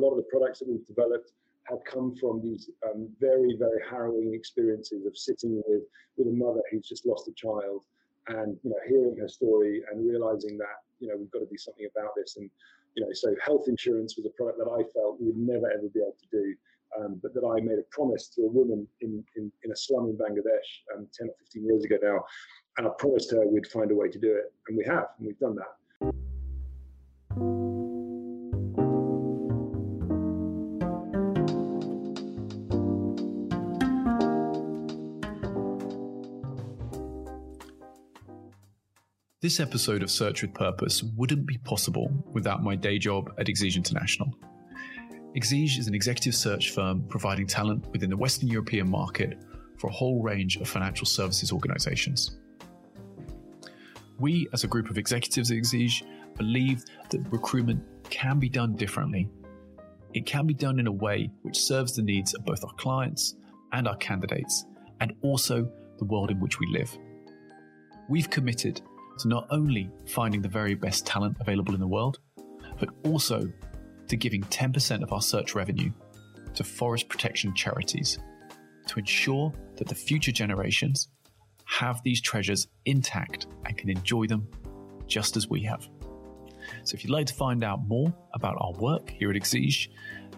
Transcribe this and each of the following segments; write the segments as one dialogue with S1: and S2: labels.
S1: lot of the products that we've developed have come from these um, very, very harrowing experiences of sitting with with a mother who's just lost a child, and you know, hearing her story and realizing that you know we've got to do something about this. And you know, so health insurance was a product that I felt we would never ever be able to do. Um, but that I made a promise to a woman in, in, in a slum in Bangladesh um, 10 or 15 years ago now. And I promised her we'd find a way to do it. And we have, and we've done that.
S2: This episode of Search with Purpose wouldn't be possible without my day job at Exige International. Exige is an executive search firm providing talent within the Western European market for a whole range of financial services organizations. We, as a group of executives at Exige, believe that recruitment can be done differently. It can be done in a way which serves the needs of both our clients and our candidates, and also the world in which we live. We've committed to not only finding the very best talent available in the world, but also to giving 10% of our search revenue to forest protection charities to ensure that the future generations have these treasures intact and can enjoy them just as we have. So, if you'd like to find out more about our work here at Exige,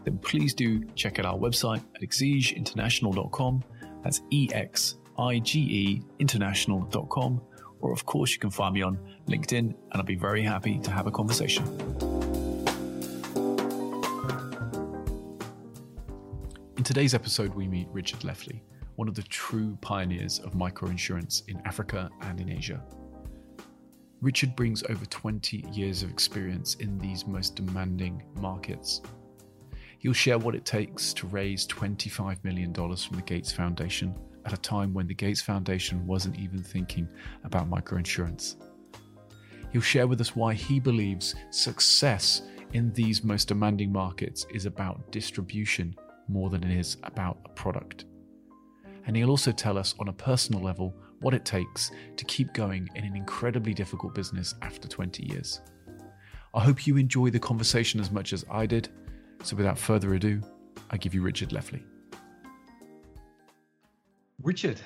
S2: then please do check out our website at exigeinternational.com. That's E X I G E international.com or of course you can find me on LinkedIn and I'll be very happy to have a conversation. In today's episode, we meet Richard Leftley, one of the true pioneers of microinsurance in Africa and in Asia. Richard brings over 20 years of experience in these most demanding markets. He'll share what it takes to raise $25 million from the Gates Foundation at a time when the Gates Foundation wasn't even thinking about microinsurance. He'll share with us why he believes success in these most demanding markets is about distribution more than it is about a product. And he'll also tell us on a personal level what it takes to keep going in an incredibly difficult business after 20 years. I hope you enjoy the conversation as much as I did. So without further ado, I give you Richard Leftley. Richard,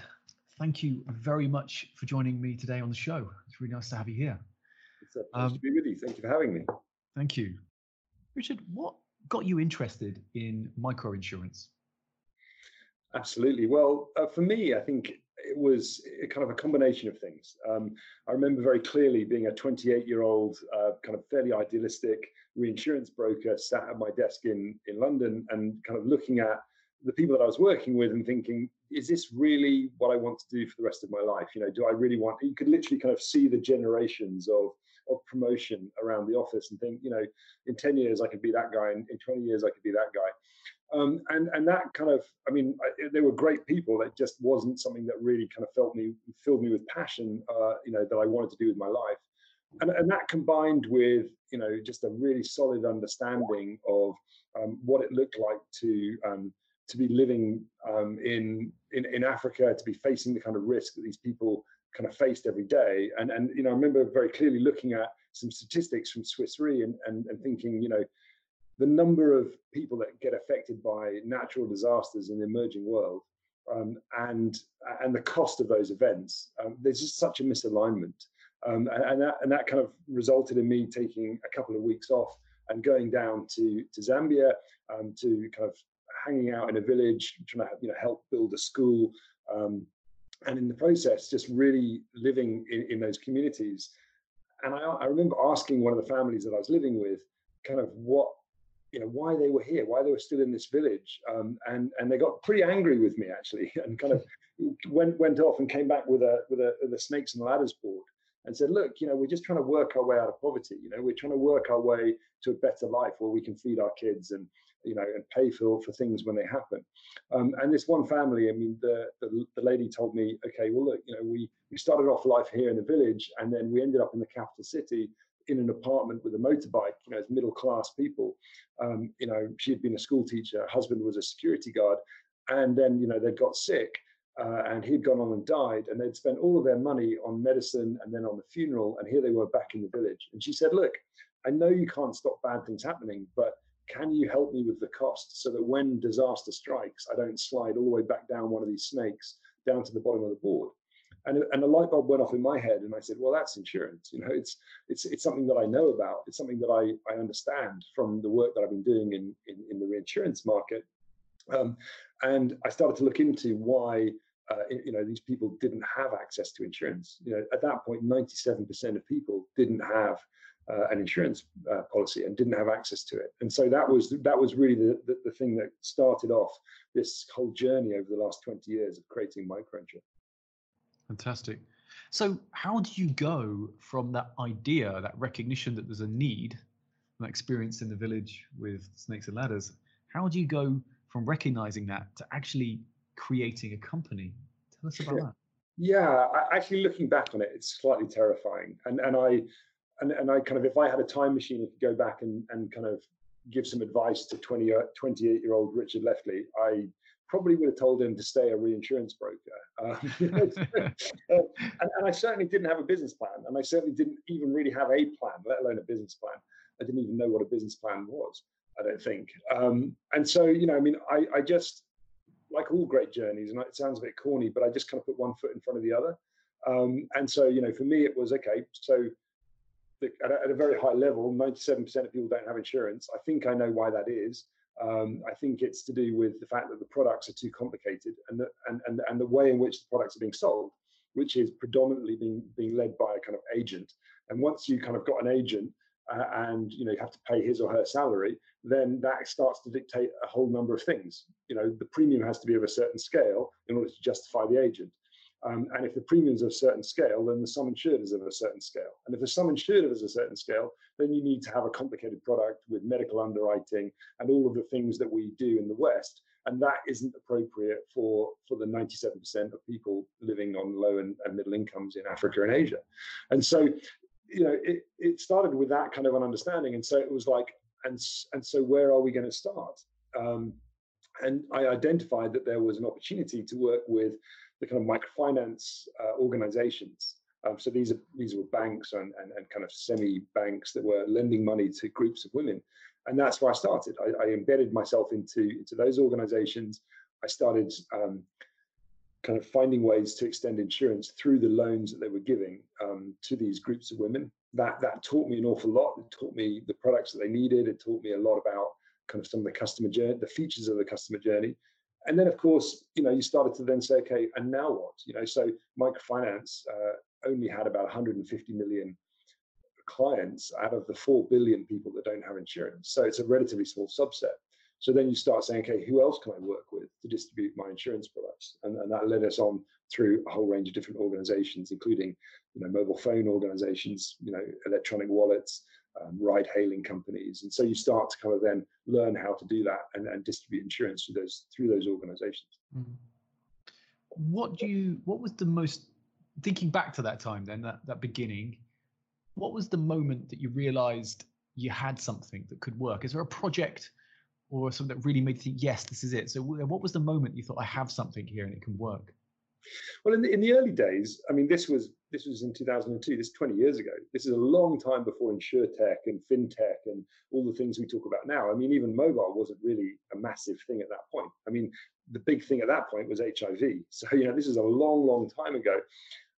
S2: thank you very much for joining me today on the show. It's really nice to have you here.
S1: It's a pleasure um, to be with you. Thank you for having me.
S2: Thank you. Richard, what got you interested in microinsurance?
S1: Absolutely. Well, uh, for me, I think it was a kind of a combination of things. Um, I remember very clearly being a 28 year old, uh, kind of fairly idealistic reinsurance broker sat at my desk in, in London and kind of looking at the people that I was working with and thinking, is this really what I want to do for the rest of my life? You know, do I really want? You could literally kind of see the generations of of promotion around the office and think, you know, in ten years I could be that guy, and in twenty years I could be that guy. Um, and and that kind of, I mean, I, they were great people. It just wasn't something that really kind of felt me filled me with passion. Uh, you know, that I wanted to do with my life. And, and that combined with you know just a really solid understanding of um, what it looked like to um, to be living um, in, in in Africa, to be facing the kind of risk that these people kind of faced every day. And and you know, I remember very clearly looking at some statistics from Swiss Re and, and, and thinking, you know, the number of people that get affected by natural disasters in the emerging world um, and and the cost of those events, um, there's just such a misalignment. Um, and, and, that, and that kind of resulted in me taking a couple of weeks off and going down to, to Zambia um, to kind of hanging out in a village, trying to you know help build a school, um, and in the process, just really living in, in those communities. And I, I remember asking one of the families that I was living with, kind of what you know why they were here, why they were still in this village, um, and and they got pretty angry with me actually, and kind of went went off and came back with a with a, with a snakes and ladders board and said, look, you know, we're just trying to work our way out of poverty. You know, we're trying to work our way to a better life where we can feed our kids and you know, and pay for for things when they happen. Um, and this one family, I mean, the, the, the lady told me, okay, well, look, you know, we we started off life here in the village, and then we ended up in the capital city in an apartment with a motorbike. You know, as middle class people. Um, you know, she had been a school teacher, her husband was a security guard, and then you know they got sick. Uh, and he'd gone on and died, and they'd spent all of their money on medicine and then on the funeral, and here they were back in the village. And she said, "Look, I know you can't stop bad things happening, but can you help me with the cost so that when disaster strikes, I don't slide all the way back down one of these snakes down to the bottom of the board? And, and a light bulb went off in my head, and I said, "Well, that's insurance. You know, it's it's it's something that I know about. It's something that I I understand from the work that I've been doing in in, in the reinsurance market." Um, and I started to look into why uh, you know these people didn't have access to insurance. You know, at that point, 97% of people didn't have uh, an insurance uh, policy and didn't have access to it. And so that was that was really the, the, the thing that started off this whole journey over the last 20 years of creating MicroEnsure.
S3: Fantastic. So how do you go from that idea, that recognition that there's a need, that experience in the village with snakes and ladders? How do you go from recognizing that to actually creating a company? Tell us about that.
S1: Yeah, actually looking back on it, it's slightly terrifying. And and I and, and I kind of, if I had a time machine, I could go back and, and kind of give some advice to 20, uh, 28 year old Richard Leftley, I probably would have told him to stay a reinsurance broker. Um, and, and, I certainly didn't have a business plan. And I certainly didn't even really have a plan, let alone a business plan. I didn't even know what a business plan was, I don't think. Um, and so, you know, I mean, I, I just, like all great journeys, and it sounds a bit corny, but I just kind of put one foot in front of the other. Um, and so, you know, for me, it was okay. So at a, at a very high level, 97% of people don't have insurance. I think I know why that is. Um, I think it's to do with the fact that the products are too complicated and the, and, and, and the way in which the products are being sold, which is predominantly being, being led by a kind of agent. And once you kind of got an agent uh, and you know you have to pay his or her salary, then that starts to dictate a whole number of things. You know, the premium has to be of a certain scale in order to justify the agent. Um, and if the premiums of a certain scale, then the sum insured is of a certain scale. And if the sum insured is a certain scale, then you need to have a complicated product with medical underwriting and all of the things that we do in the West. And that isn't appropriate for, for the 97% of people living on low and, and middle incomes in Africa and Asia. And so, you know, it, it started with that kind of an understanding. And so it was like, and, and so where are we going to start? Um, and I identified that there was an opportunity to work with the kind of microfinance uh, organizations. Um, so these are these were banks and, and, and kind of semi banks that were lending money to groups of women, and that's where I started. I, I embedded myself into into those organizations. I started um, kind of finding ways to extend insurance through the loans that they were giving um, to these groups of women. That that taught me an awful lot. It taught me the products that they needed. It taught me a lot about kind of some of the customer journey, the features of the customer journey, and then of course you know you started to then say okay and now what? You know so microfinance uh, only had about 150 million clients out of the 4 billion people that don't have insurance. So it's a relatively small subset. So then you start saying okay who else can i work with to distribute my insurance products? And, and that led us on through a whole range of different organizations including you know mobile phone organizations you know electronic wallets um, ride hailing companies. And so you start to kind of then learn how to do that and, and distribute insurance through those through those organizations. Mm-hmm.
S3: What do you what was the most thinking back to that time then, that, that beginning, what was the moment that you realized you had something that could work? Is there a project or something that really made you think, yes, this is it? So what was the moment you thought I have something here and it can work?
S1: Well, in the, in the early days, I mean, this was this was in 2002. This is 20 years ago. This is a long time before insurtech and fintech and all the things we talk about now. I mean, even mobile wasn't really a massive thing at that point. I mean, the big thing at that point was HIV. So you know, this is a long, long time ago.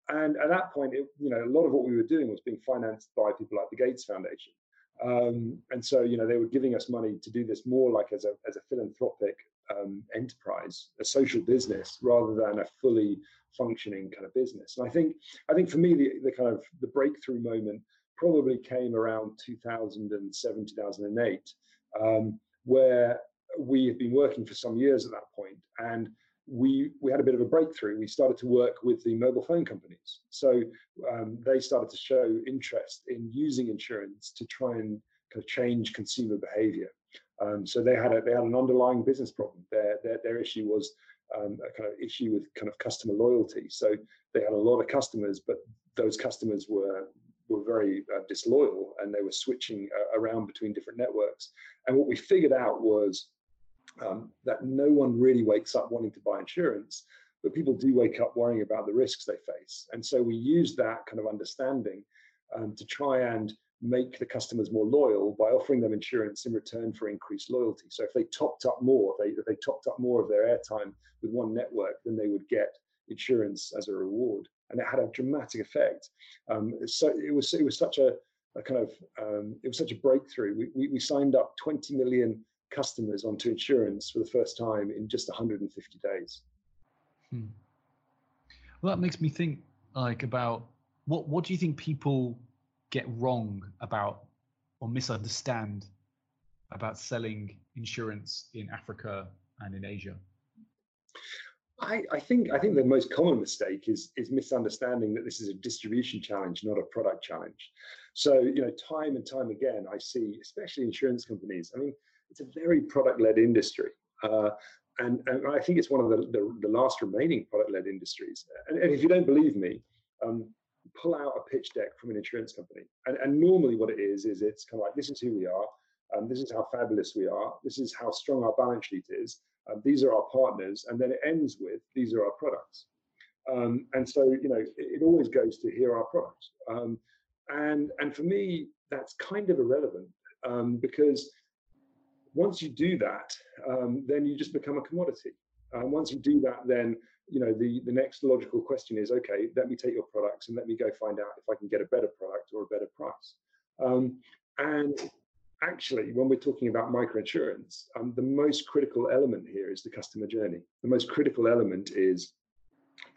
S1: And at that point, it, you know, a lot of what we were doing was being financed by people like the Gates Foundation. Um, and so, you know, they were giving us money to do this more like as a, as a philanthropic um, enterprise, a social business, rather than a fully functioning kind of business. And I think, I think for me, the, the kind of the breakthrough moment probably came around 2007, 2008, um, where we have been working for some years at that point, and we we had a bit of a breakthrough. We started to work with the mobile phone companies, so um, they started to show interest in using insurance to try and kind of change consumer behavior. Um, so they had a, they had an underlying business problem. Their their, their issue was um, a kind of issue with kind of customer loyalty. So they had a lot of customers, but those customers were were very uh, disloyal and they were switching uh, around between different networks. And what we figured out was um, that no one really wakes up wanting to buy insurance, but people do wake up worrying about the risks they face. And so we used that kind of understanding um, to try and make the customers more loyal by offering them insurance in return for increased loyalty. So if they topped up more, if they, if they topped up more of their airtime with one network, then they would get insurance as a reward. And it had a dramatic effect. Um, so it was it was such a, a kind of um, it was such a breakthrough. We, we, we signed up 20 million customers onto insurance for the first time in just 150 days. Hmm.
S3: Well, that makes me think like about what what do you think people get wrong about or misunderstand about selling insurance in Africa and in Asia?
S1: I, I, think I think the most common mistake is is misunderstanding that this is a distribution challenge, not a product challenge. So you know, time and time again, I see, especially insurance companies. I mean, it's a very product-led industry, uh, and, and I think it's one of the, the, the last remaining product-led industries. And, and, if you don't believe me, um, pull out a pitch deck from an insurance company. And, and normally what it is, is it's kind of like, this is who we are. Um, this is how fabulous we are. This is how strong our balance sheet is. Um, these are our partners. And then it ends with, these are our products. Um, and so, you know, it, it, always goes to here are our products. Um, and, and for me, that's kind of irrelevant um, because once you do that, um, then you just become a commodity. And once you do that, then you know the the next logical question is okay let me take your products and let me go find out if i can get a better product or a better price. Um, and actually when we're talking about microinsurance um, the most critical element here is the customer journey. The most critical element is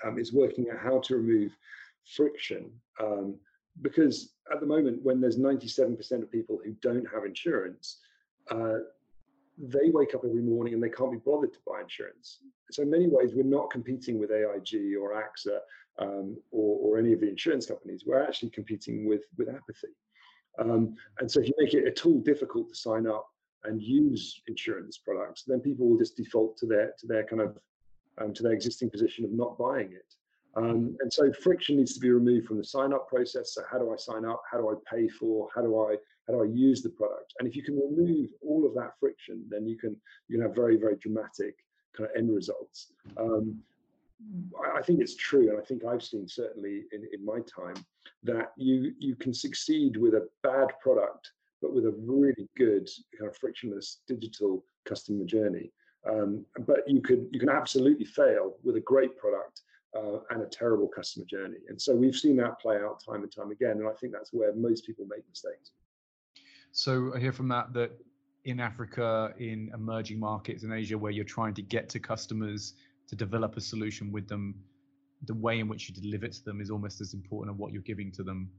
S1: um, is working out how to remove friction um, because at the moment when there's 97% of people who don't have insurance uh, they wake up every morning and they can't be bothered to buy insurance. So in many ways, we're not competing with AIG or AXA um, or, or, any of the insurance companies. We're actually competing with with apathy. Um, and so if you make it at all difficult to sign up and use insurance products, then people will just default to their to their kind of um, to their existing position of not buying it. Um, and so friction needs to be removed from the sign up process. So how do I sign up? How do I pay for? How do I how do I use the product? And if you can remove all of that friction, then you can you can have very very dramatic kind of end results. Um, I, think it's true, and I think I've seen certainly in, in my time that you you can succeed with a bad product, but with a really good kind of frictionless digital customer journey. Um, but you could you can absolutely fail with a great product uh, and a terrible customer journey. And so we've seen that play out time and time again. And I think that's where most people make mistakes.
S3: So I hear from that that in Africa, in emerging markets in Asia, where you're trying to get to customers to develop a solution with them, the way in which you deliver it to them is almost as important as what you're giving to them.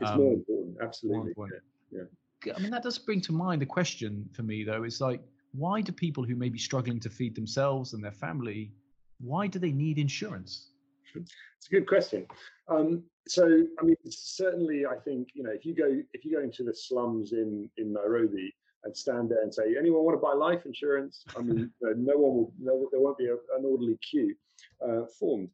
S1: It's um, more important, absolutely. More important. Yeah.
S3: yeah. I mean, that does bring to mind a question for me, though. It's like, why do people who may be struggling to feed themselves and their family, why do they need insurance?
S1: It's a good question. Um, so, I mean, certainly, I think you know, if you go if you go into the slums in in Nairobi and stand there and say, anyone want to buy life insurance? I mean, no one will. No, there won't be a, an orderly queue uh, formed.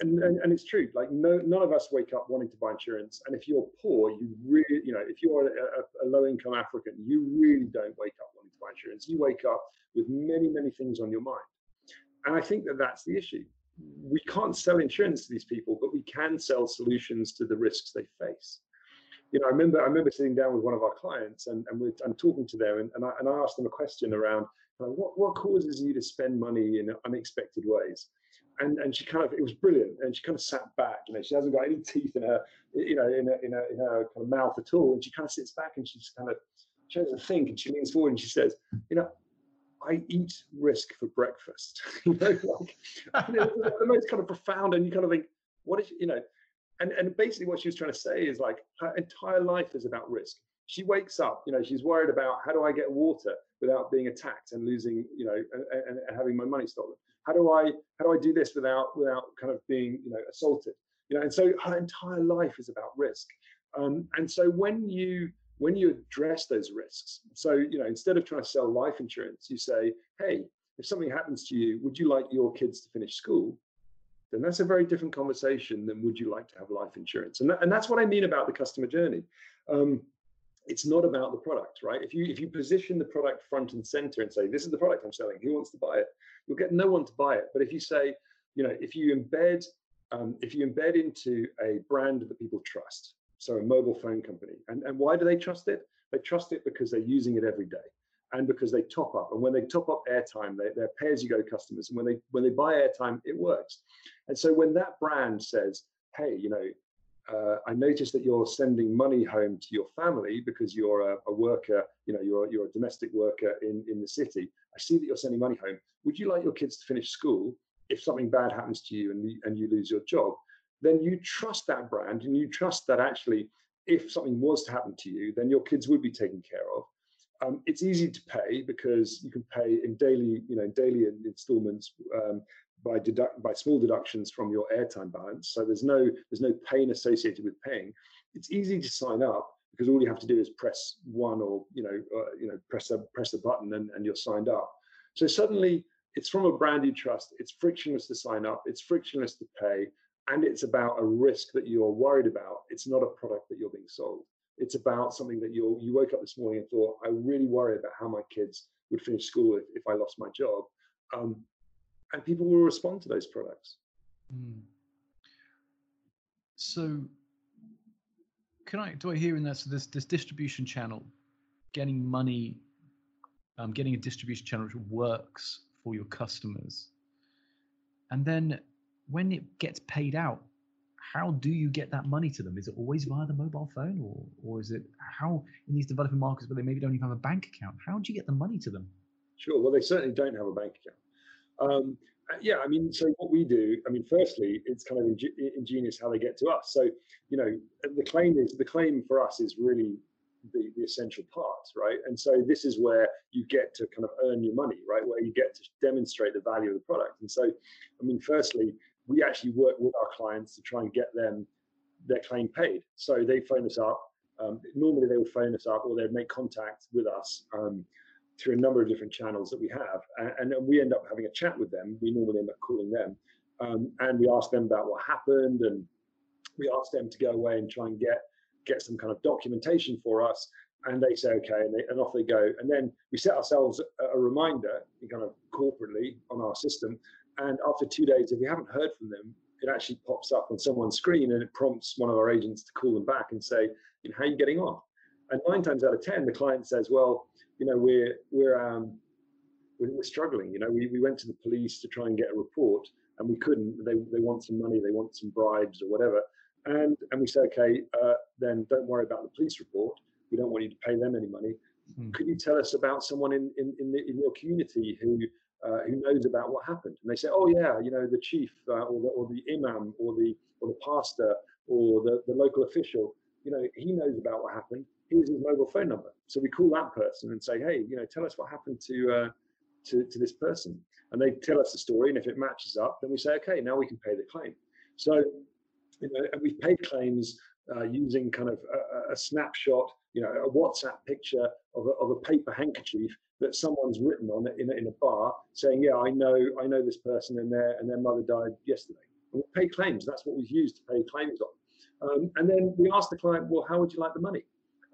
S1: And, and, and, it's true. Like no, none of us wake up wanting to buy insurance. And if you're poor, you really, you know, if you're a, a low-income African, you really don't wake up wanting to buy insurance. You wake up with many, many things on your mind. And I think that that's the issue we can't sell insurance to these people, but we can sell solutions to the risks they face. You know, I remember I remember sitting down with one of our clients and, and we're, I'm talking to them and, and, I, and I asked them a question around what, what causes you to spend money in unexpected ways? And, and she kind of it was brilliant and she kind of sat back you know she hasn't got any teeth in her you know in her, in her, in her kind of mouth at all and she kind of sits back and she's kind of she doesn't think and she leans forward and she says you know I eat risk for breakfast. you know, like the most kind of profound, and you kind of think, what is you know, and and basically what she was trying to say is like her entire life is about risk. She wakes up, you know, she's worried about how do I get water without being attacked and losing, you know, and, and, and having my money stolen. How do I how do I do this without without kind of being, you know, assaulted? You know, and so her entire life is about risk. Um, and so when you when you address those risks, so you know, instead of trying to sell life insurance, you say, hey, if something happens to you, would you like your kids to finish school? Then that's a very different conversation than would you like to have life insurance? And, that, and that's what I mean about the customer journey. Um, it's not about the product, right? If you if you position the product front and center and say, this is the product I'm selling, who wants to buy it? You'll get no one to buy it. But if you say, you know, if you embed um, if you embed into a brand that people trust, so a mobile phone company. And, and why do they trust it? They trust it because they're using it every day and because they top up. And when they top up airtime, they, they're pay-as-you-go customers. And when they when they buy airtime, it works. And so when that brand says, "Hey, you know, uh, I noticed that you're sending money home to your family because you're a, a, worker, you know, you're you're a domestic worker in in the city. I see that you're sending money home. Would you like your kids to finish school? If something bad happens to you and and you lose your job, then you trust that brand and you trust that actually, if something was to happen to you, then your kids would be taken care of um, it's easy to pay because you can pay in daily, you know, daily installments um, by deduct by small deductions from your airtime balance. So there's no there's no pain associated with paying. It's easy to sign up because all you have to do is press one or you know uh, you know press a press a button and, and you're signed up. So suddenly it's from a brand you trust. It's frictionless to sign up. It's frictionless to pay, and it's about a risk that you're worried about. It's not a product that you're being sold. It's about something that you you woke up this morning and thought, I really worry about how my kids would finish school if, if I lost my job. Um, and people will respond to those products. Mm.
S2: So, can I do I hear in that so this this distribution channel, getting money, um, getting a distribution channel which works for your customers, and then when it gets paid out, how do you get that money to them? Is it always via the mobile phone, or or is it how in these developing markets where they maybe don't even have a bank account? How do you get the money to them?
S1: Sure. Well, they certainly don't have a bank account. Um, uh, yeah, I mean, so what we do, I mean, firstly, it's kind of ingenious how they get to us. So, you know, the claim is the claim for us is really the, the essential part, right? And so this is where you get to kind of earn your money, right? Where you get to demonstrate the value of the product. And so, I mean, firstly, we actually work with our clients to try and get them their claim paid. So they phone us up. Um, normally they would phone us up or they'd make contact with us um, through a number of different channels that we have. And, and, we end up having a chat with them. We normally end up calling them. Um, and we ask them about what happened and we ask them to go away and try and get get some kind of documentation for us and they say okay and, they, and off they go and then we set ourselves a, a reminder kind of corporately on our system and after two days, if we haven't heard from them, it actually pops up on someone's screen and it prompts one of our agents to call them back and say, you know, how are you getting on? And nine times out of 10, the client says, well, you know, we're, we're, um, we're, we're struggling. You know, we, we went to the police to try and get a report and we couldn't. They, they want some money, they want some bribes or whatever. And, and we say, okay, uh, then don't worry about the police report. We don't want you to pay them any money. Hmm. Could you tell us about someone in, in, in, the, in your community who uh, who knows about what happened. And they say, oh yeah, you know, the chief uh, or, the, or the imam or the or the pastor or the, the local official, you know, he knows about what happened. Here's his mobile phone number. So we call that person and say, hey, you know, tell us what happened to uh, to, to this person. And they tell us the story. And if it matches up, then we say, okay, now we can pay the claim. So, you know, and we've paid claims uh, using kind of a, a, snapshot, you know, a WhatsApp picture of a, of a paper handkerchief that someone's written on it in in a bar saying, yeah, I know, I know this person and their and their mother died yesterday. And we pay claims. That's what we've used to pay claims on. Um, and then we ask the client, well, how would you like the money?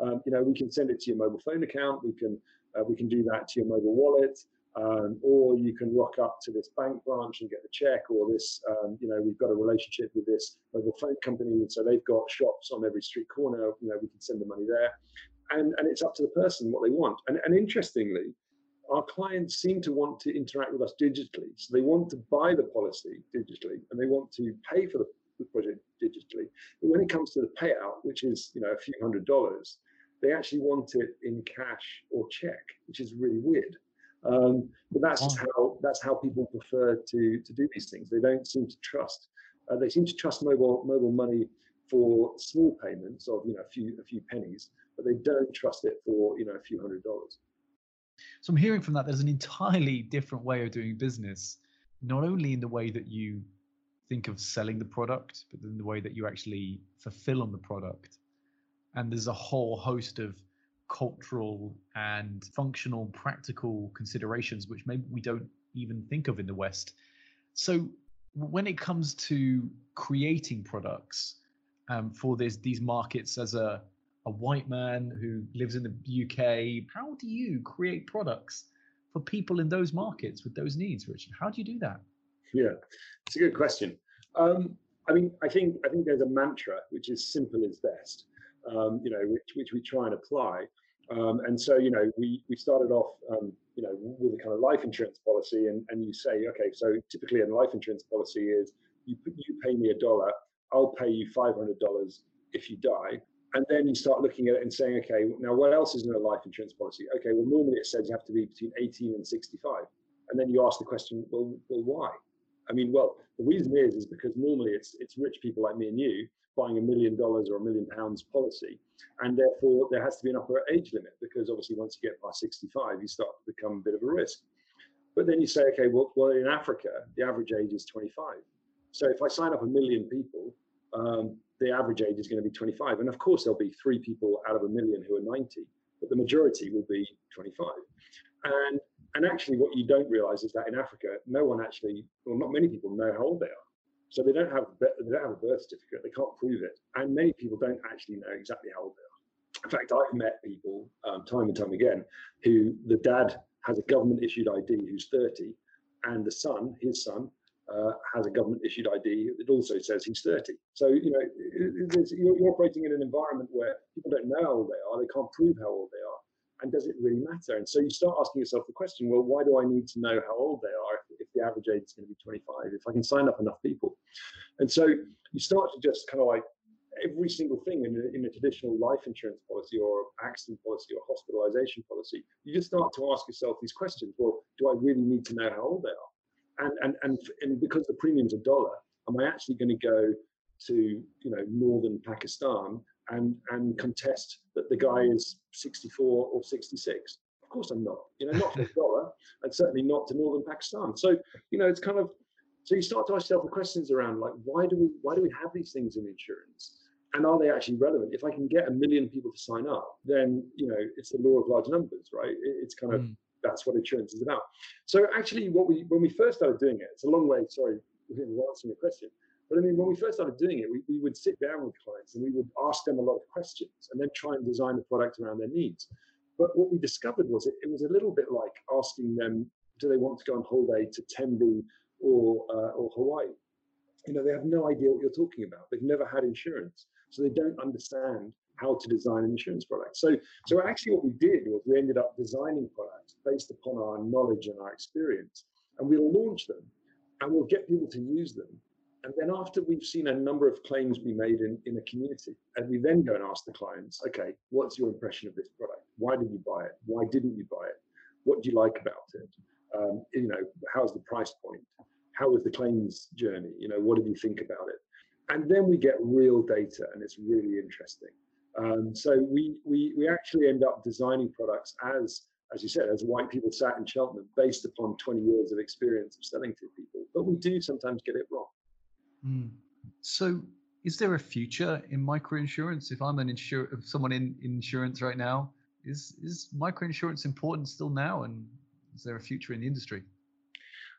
S1: Um, you know, we can send it to your mobile phone account. We can uh, we can do that to your mobile wallet, um, or you can rock up to this bank branch and get the check. Or this, um, you know, we've got a relationship with this mobile phone company, and so they've got shops on every street corner. You know, we can send the money there and, and it's up to the person what they want. And, and interestingly, our clients seem to want to interact with us digitally. So they want to buy the policy digitally and they want to pay for the, the project digitally. But when it comes to the payout, which is you know a few hundred dollars, they actually want it in cash or check, which is really weird. Um, but that's how that's how people prefer to to do these things. They don't seem to trust. Uh, they seem to trust mobile mobile money for small payments of you know a few a few pennies, but they don't trust it for you know a few hundred dollars.
S2: So I'm hearing from that there's an entirely different way of doing business, not only in the way that you think of selling the product, but in the way that you actually fulfill on the product. And there's a whole host of cultural and functional, practical considerations which maybe we don't even think of in the West. So when it comes to creating products um, for this, these markets as a a white man who lives in the UK. How do you create products for people in those markets with those needs, Richard? How do you do that?
S1: Yeah, it's a good question. Um, I mean, I think I think there's a mantra which is simple is best. um, you know, which, which we try and apply. Um, and so, you know, we, we started off, um, you know, with a kind of life insurance policy, and, and you say, okay, so typically a life insurance policy is you, you pay me a dollar, I'll pay you $500 if you die. And then you start looking at it and saying, okay, now what else is in a life insurance policy? Okay, well, normally it says you have to be between 18 and 65. And then you ask the question, well, well why? I mean, well, the reason is is because normally it's it's rich people like me and you buying a million dollars or a million pounds policy, and therefore there has to be an upper age limit because obviously once you get past 65, you start to become a bit of a risk. But then you say, okay, well, well in Africa the average age is 25. So if I sign up a million people, um, the average age is going to be 25, and of course there'll be three people out of a million who are 90, but the majority will be 25. And and actually, what you don't realize is that in Africa, no one actually, well, not many people know how old they are. So they don't have they don't have a birth certificate. They can't prove it, and many people don't actually know exactly how old they are. In fact, I've met people um, time and time again who the dad has a government issued ID who's 30, and the son, his son, uh, has a government issued ID that also says he's 30. So you know you're, you're operating in an environment where people don't know how old they are. They can't prove how old they are and does it really matter? And so you start asking yourself the question, well, why do I need to know how old they are if, if the average age is going to be 25, if I can sign up enough people? And so you start to just kind of like every single thing in a, in a traditional life insurance policy or accident policy or hospitalization policy, you just start to ask yourself these questions. Well, do I really need to know how old they are? And, and, and, and because the premium's a dollar, am I actually going to go to, you know, northern Pakistan and and contest that the guy is 64 or 66. Of course, I'm not. You know, not for a dollar, and certainly not to northern Pakistan. So, you know, it's kind of so you start to ask yourself the questions around like why do we why do we have these things in insurance? And are they actually relevant? If I can get a million people to sign up, then you know it's the law of large numbers, right? It's kind of mm. That's what insurance is about. So actually, what we when we first started doing it, it's a long way. Sorry, answering your question. But I mean, when we first started doing it, we, we would sit down with clients and we would ask them a lot of questions and then try and design the product around their needs. But what we discovered was it, it was a little bit like asking them, do they want to go on holiday to Tembe or, uh, or Hawaii? You know, they have no idea what you're talking about. They've never had insurance. So they don't understand how to design an insurance product. So, so actually what we did was we ended up designing products based upon our knowledge and our experience, and we'll launch them and we'll get people to use them and then after we've seen a number of claims be made in, in a community, and we then go and ask the clients, okay, what's your impression of this product? Why did you buy it? Why didn't you buy it? What do you like about it? Um, you know, how's the price point? How was the claims journey? You know, what did you think about it? And then we get real data, and it's really interesting. Um, so we, we we actually end up designing products as as you said, as white people sat in Cheltenham, based upon 20 years of experience of selling to people. But we do sometimes get it wrong.
S3: Mm. So, is there a future in microinsurance? If I'm an insur, if someone in insurance right now, is is microinsurance important still now, and is there a future in the industry?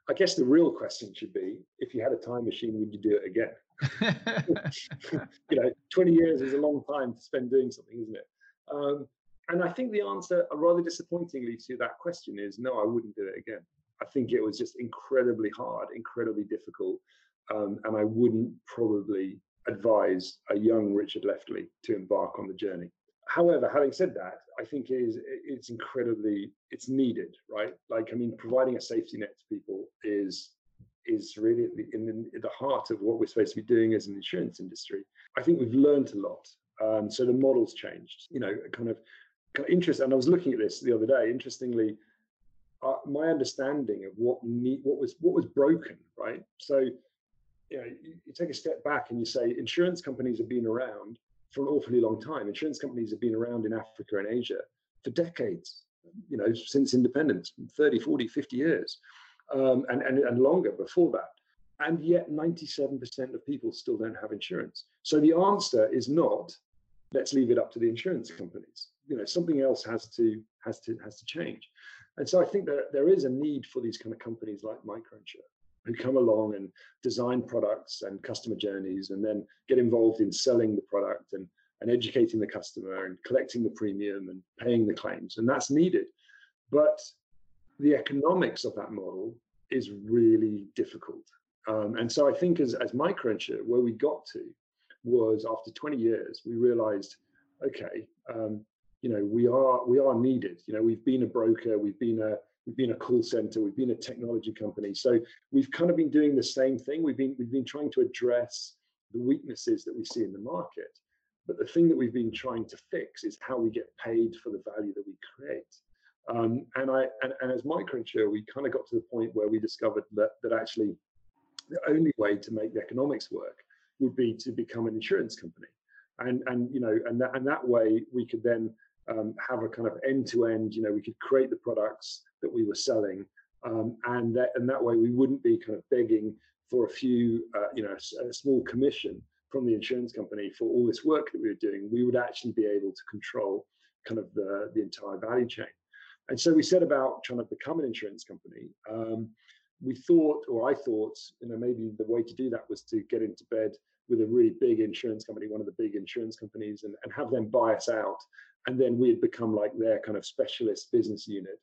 S1: I guess the real question should be: if you had a time machine, would you do it again? you know, 20 years is a long time to spend doing something, isn't it? Um, and I think the answer, uh, rather disappointingly, to that question is no, I wouldn't do it again. I think it was just incredibly hard, incredibly difficult um, and I wouldn't probably advise a young Richard Leftley to embark on the journey. However, having said that, I think it is it's incredibly it's needed, right? Like I mean, providing a safety net to people is is really in the, in the heart of what we're supposed to be doing as an insurance industry. I think we've learned a lot. Um, so the model's changed. You know, kind of, kind of interest. And I was looking at this the other day. Interestingly, uh, my understanding of what need, what was what was broken, right? So you know, you, you take a step back and you say insurance companies have been around for an awfully long time. Insurance companies have been around in Africa and Asia for decades, you know, since independence, 30, 40, 50 years, um, and, and, and longer before that. And yet 97% of people still don't have insurance. So the answer is not, let's leave it up to the insurance companies. You know, something else has to has to has to change. And so I think that there is a need for these kind of companies like MicroEnsure who come along and design products and customer journeys and then get involved in selling the product and, and educating the customer and collecting the premium and paying the claims. And that's needed. But the economics of that model is really difficult. Um, and so I think as, as MicroEnsure, where we got to was after 20 years, we realized okay, um, you know, we are we are needed. You know, we've been a broker, we've been a we've been a call center, we've been a technology company. So we've kind of been doing the same thing. We've been we've been trying to address the weaknesses that we see in the market. But the thing that we've been trying to fix is how we get paid for the value that we create. Um, and I and, and as microinsurer, we kind of got to the point where we discovered that that actually the only way to make the economics work would be to become an insurance company. And and you know, and that and that way we could then um, have a kind of end to end. You know, we could create the products that we were selling, um, and that and that way we wouldn't be kind of begging for a few, uh, you know, a, a small commission from the insurance company for all this work that we were doing. We would actually be able to control kind of the the entire value chain. And so we set about trying to become an insurance company. Um, we thought, or I thought, you know, maybe the way to do that was to get into bed with a really big insurance company, one of the big insurance companies, and, and have them buy us out. And then we'd become like their kind of specialist business unit.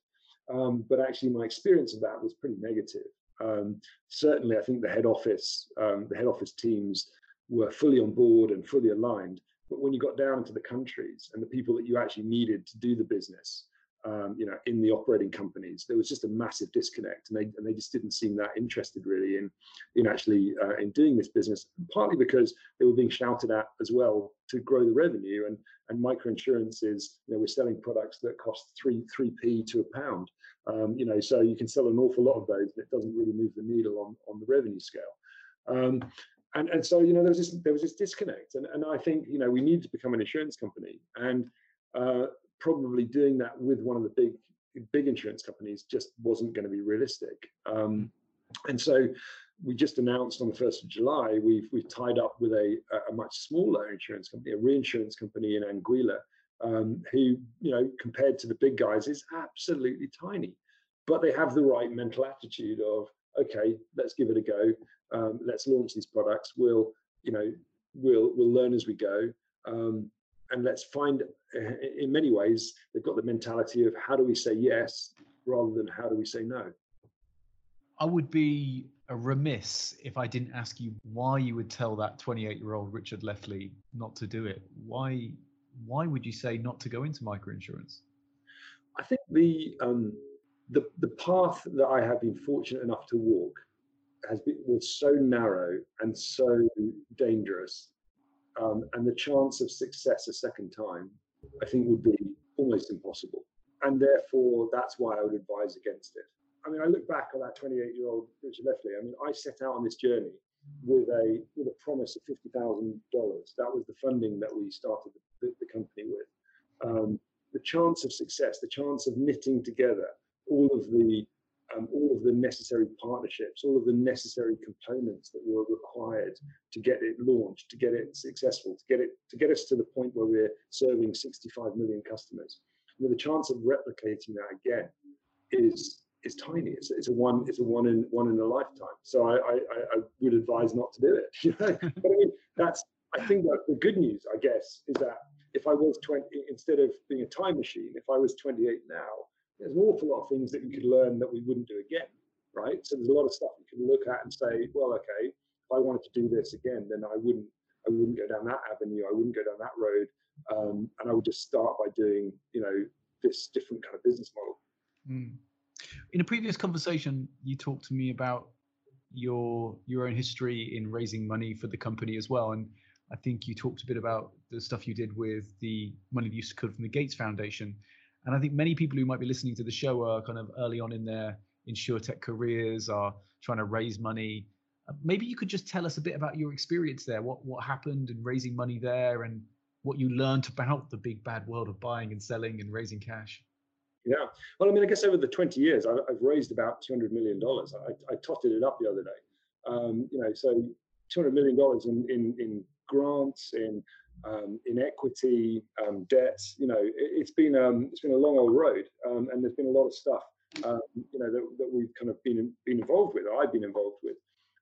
S1: Um, but actually, my experience of that was pretty negative. Um, certainly, I think the head office, um, the head office teams were fully on board and fully aligned. But when you got down into the countries and the people that you actually needed to do the business, um, you know, in the operating companies, there was just a massive disconnect, and they and they just didn't seem that interested really in in actually uh, in doing this business. Partly because they were being shouted at as well to grow the revenue, and and microinsurance is you know we're selling products that cost three three p to a pound, um, you know, so you can sell an awful lot of those, but it doesn't really move the needle on on the revenue scale. Um, and, and so you know there was this there was this disconnect and, and I think you know we need to become an insurance company and uh, probably doing that with one of the big big insurance companies just wasn't going to be realistic. Um, and so we just announced on the 1st of July, we've, we've tied up with a, a much smaller insurance company, a reinsurance company in Anguilla, um, who, you know, compared to the big guys is absolutely tiny, but they have the right mental attitude of, okay, let's give it a go. Um, let's launch these products. We'll, you know, we'll, we'll learn as we go. Um, and let's find in many ways they've got the mentality of how do we say yes rather than how do we say no.
S3: I would be a remiss if i didn't ask you why you would tell that 28 year old richard leftley not to do it. Why why would you say not to go into microinsurance?
S1: I think the um the the path that i have been fortunate enough to walk has been was so narrow and so dangerous um, and the chance of success a second time, I think would be almost impossible. And therefore, that's why I would advise against it. I mean, I look back on that 28 year old Richard Leftley. I mean, I set out on this journey with a with a promise of fifty thousand dollars. That was the funding that we started the, the company with. Um, the chance of success, the chance of knitting together all of the um, all of the necessary partnerships, all of the necessary components that were required to get it launched, to get it successful, to get it to get us to the point where we're serving 65 million customers. The chance of replicating that again is is tiny. It's, it's a one it's a one in one in a lifetime. So I, I, I would advise not to do it. But I mean that's I think that the good news, I guess, is that if I was 20 instead of being a time machine, if I was 28 now, there's an awful lot of things that you could learn that we wouldn't do again, right? So there's a lot of stuff you can look at and say, well, okay, if I wanted to do this again, then I wouldn't, I wouldn't go down that avenue. I wouldn't go down that road, um, and I would just start by doing, you know, this different kind of business model. Mm.
S3: In a previous conversation, you talked to me about your your own history in raising money for the company as well, and I think you talked a bit about the stuff you did with the money you secured from the Gates Foundation. And I think many people who might be listening to the show are kind of early on in their insurtech careers, are trying to raise money. Uh, maybe you could just tell us a bit about your experience there, what what happened in raising money there, and what you learned about the big bad world of buying and selling and raising cash.
S1: Yeah, well, I mean, I guess over the 20 years, I've, I've raised about 200 million dollars. I, I, totted it up the other day. Um, you know, so 200 million dollars in, in in grants, in um, inequity, um, debt. You know, it, has been um, it's been a long old road, um, and there's been a lot of stuff um, you know that, that we've kind of been been involved with. I've been involved with.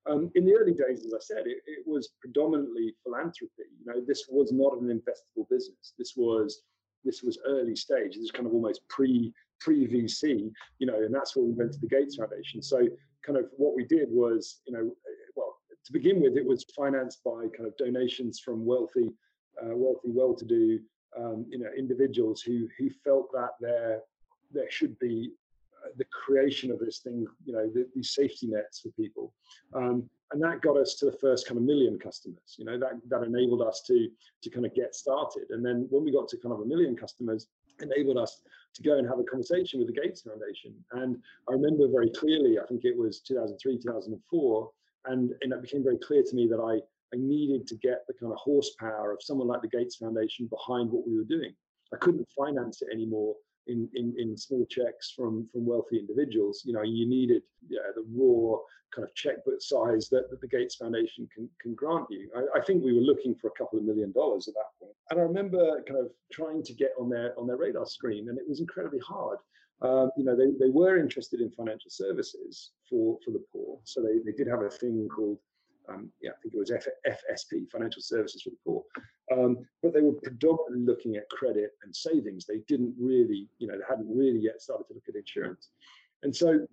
S1: Um, in the early days, as I said, it, it, was predominantly philanthropy. You know, this was not an investable business. This was this was early stage. This was kind of almost pre pre VC. You know, and that's where we went to the Gates Foundation. So, kind of what we did was, you know, well, to begin with, it was financed by kind of donations from wealthy uh, wealthy, well-to-do um, you know individuals who who felt that there there should be uh, the creation of this thing, you know, the, these safety nets for people. Um, and that got us to the first kind of million customers you know that that enabled us to to kind of get started and then when we got to kind of a million customers enabled us to go and have a conversation with the gates foundation and i remember very clearly i think it was 2003 2004 and, and it became very clear to me that i i needed to get the kind of horsepower of someone like the gates foundation behind what we were doing i couldn't finance it anymore in, in, in small checks from from wealthy individuals. You know, you needed yeah, the raw kind of checkbook size that, that the Gates Foundation can can grant you. I, I, think we were looking for a couple of million dollars at that point. And I remember kind of trying to get on their on their radar screen, and it was incredibly hard. Um, you know, they, they were interested in financial services for for the poor, so they, they did have a thing called um, yeah, I think it was F- FSP, Financial Services for the Poor. Um, but they were predominantly looking at credit and savings. They didn't really, you know, they hadn't really yet started to look at insurance. And so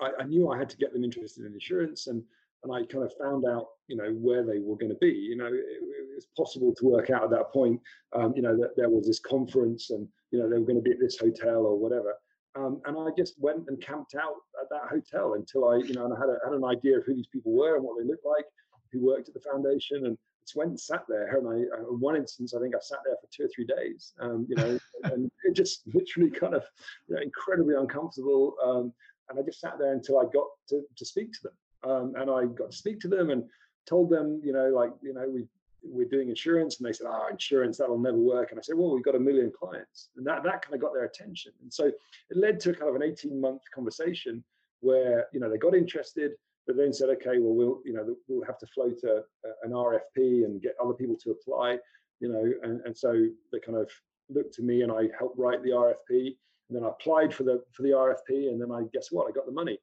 S1: I, I knew I had to get them interested in insurance and and I kind of found out, you know, where they were going to be. You know, it, it was possible to work out at that point, um, you know, that there was this conference and, you know, they were going to be at this hotel or whatever. Um, and I just went and camped out at that hotel until I, you know, and I had, a, had an idea of who these people were and what they looked like, who worked at the foundation, and just went and sat there. And I, in one instance, I think I sat there for two or three days, um, you know, and it just literally kind of, you know, incredibly uncomfortable. Um, and I just sat there until I got to, to speak to them. Um, and I got to speak to them and told them, you know, like, you know, we we're doing insurance and they said oh insurance that'll never work. And i said well we've got a million clients. And that, that kind of got their attention. And so it led to kind of an 18 month conversation where you know they got interested but then said okay well we'll you know we'll have to float a, an rfp and get other people to apply you know and, and so they kind of looked to me and i helped write the rfp and then i applied for the for the rfp and then i guess what? I got the money.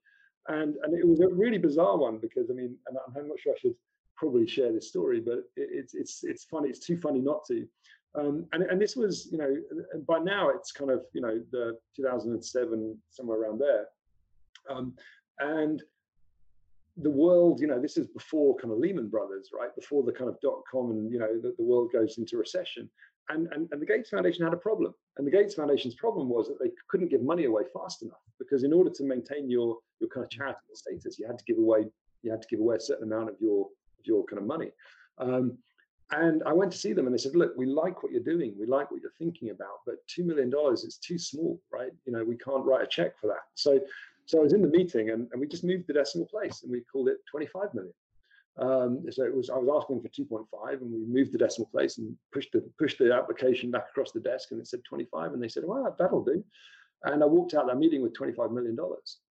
S1: And and it was a really bizarre one because i mean and i'm not sure i should probably share this story, but it's it's it's funny. It's too funny not to. Um, and and this was you know by now it's kind of you know the 2007 somewhere around there, um, and the world you know this is before kind of Lehman Brothers right before the kind of dot com and you know the, the world goes into recession. And, and, and the Gates Foundation had a problem. And the Gates Foundation's problem was that they couldn't give money away fast enough because in order to maintain your your kind of charitable status, you had to give away you had to give away a certain amount of your your kind of money. Um, and I went to see them and they said, look, we like what you're doing. We like what you're thinking about, but $2 million is too small, right? You know, we can't write a check for that. So, so I was in the meeting and, and we just moved the decimal place and we called it 25 million. Um, so it was, I was asking for 2.5 and we moved the decimal place and pushed the, pushed the application back across the desk and it said 25 and they said, well, that'll do. And I walked out that meeting with $25 million.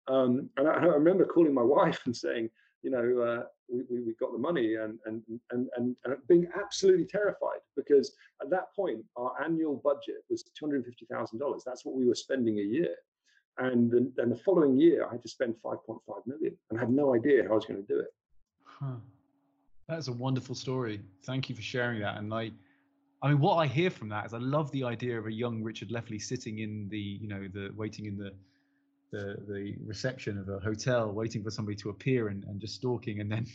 S1: Um, and I, I remember calling my wife and saying, you know, uh, we, we, got the money and, and, and, and, and being absolutely terrified because at that point, our annual budget was $250,000. That's what we were spending a year. And then, and the following year, I had to spend 5.5 million and had no idea how I was going to do it.
S2: Huh. That's a wonderful story. Thank you for sharing that. And I, I mean, what I hear from that is I love the idea of a young Richard Leftley sitting in the, you know, the waiting in the the the reception of a hotel, waiting for somebody to appear and, and just stalking, and then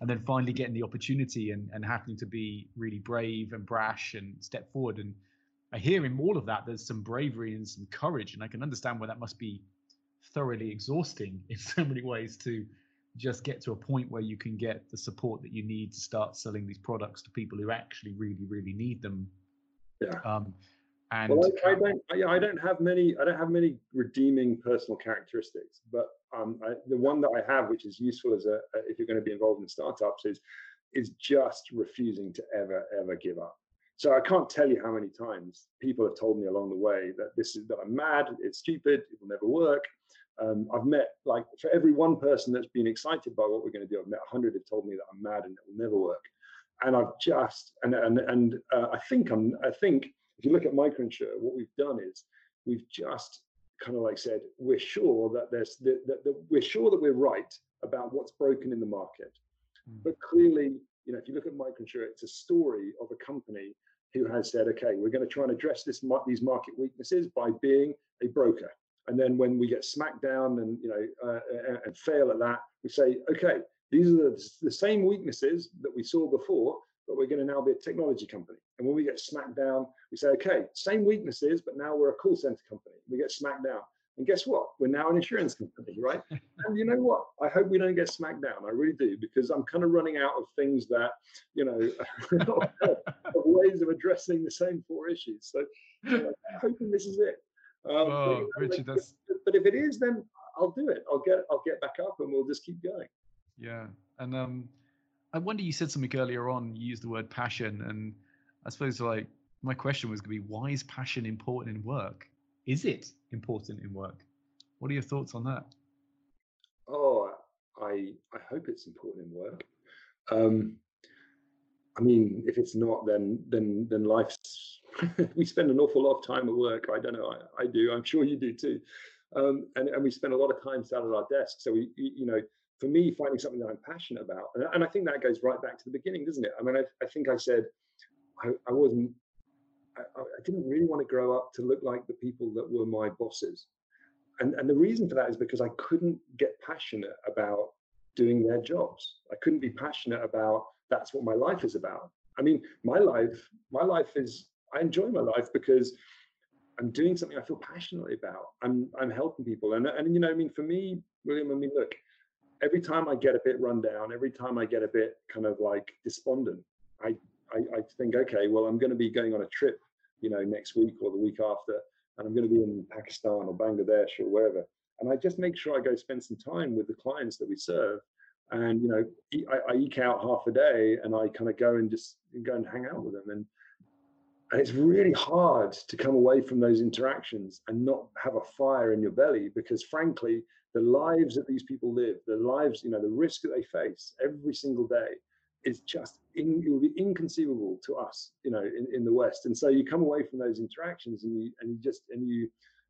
S2: and then finally getting the opportunity and, and happening to be really brave and brash and step forward. And I hear in all of that there's some bravery and some courage, and I can understand why that must be thoroughly exhausting in so many ways to just get to a point where you can get the support that you need to start selling these products to people who actually really really need them.
S1: Yeah. Um, and well, I, I don't, I, I, don't have many, I don't have many redeeming personal characteristics, but um, I, the one that I have, which is useful as a, if you're going to be involved in startups, is is just refusing to ever ever give up. So I can't tell you how many times people have told me along the way that this is that I'm mad, it's stupid, it will never work. Um, I've met like for every one person that's been excited by what we're going to do, I've met a hundred have told me that I'm mad and it will never work. And I've just and and and uh, I think I'm I think if you look at MicroEnsure, what we've done is we've just kind of like said we're sure that there's that, that, that we're sure that we're right about what's broken in the market, mm. but clearly, you know, if you look at MicroEnsure, it's a story of a company who has said, okay, we're going to try and address this these market weaknesses by being a broker. And then when we get smacked down and you know uh, and fail at that, we say, okay, these are the, the same weaknesses that we saw before, but we're going to now be a technology company And when we get smacked down, we say, okay, same weaknesses, but now we're a call center company. We get smacked down. And guess what? We're now an insurance company, right? and you know what? I hope we don't get smacked down. I really do, because I'm kind of running out of things that, you know, ways of addressing the same four issues. So you know, hoping this is it.
S2: Um, oh, but, you know,
S1: like, but if it is, then I'll do it. I'll get I'll get back up and we'll just keep going.
S2: Yeah. And um I wonder you said something earlier on, you used the word passion and I suppose like my question was going to be why is passion important in work? Is it important in work? What are your thoughts on that?
S1: Oh, I I hope it's important in work. Um, I mean, if it's not, then then then life's. we spend an awful lot of time at work. I don't know. I, I do. I'm sure you do too. Um, and and we spend a lot of time sat at our desk. So we, you know, for me, finding something that I'm passionate about, and, and I think that goes right back to the beginning, doesn't it? I mean, I, I think I said I, I wasn't I, I, didn't really want to grow up to look like the people that were my bosses. And, and the reason for that is because I couldn't get passionate about doing their jobs. I couldn't be passionate about that's what my life is about. I mean, my life, my life is I enjoy my life because I'm doing something I feel passionately about. I'm I'm helping people. And and you know, I mean, for me, William, I mean, look, every time I get a bit run down, every time I get a bit kind of like despondent, I I, I think, okay, well, I'm going to be going on a trip, you know, next week or the week after, and I'm going to be in Pakistan or Bangladesh or wherever. And I just make sure I go spend some time with the clients that we serve. And, you know, I, I eke out half a day and I kind of go and just go and hang out with them. And, and it's really hard to come away from those interactions and not have a fire in your belly because frankly the lives that these people live the lives you know the risk that they face every single day is just in, it would be inconceivable to us, you know, in, in the West. And so you come away from those interactions and you and you just and you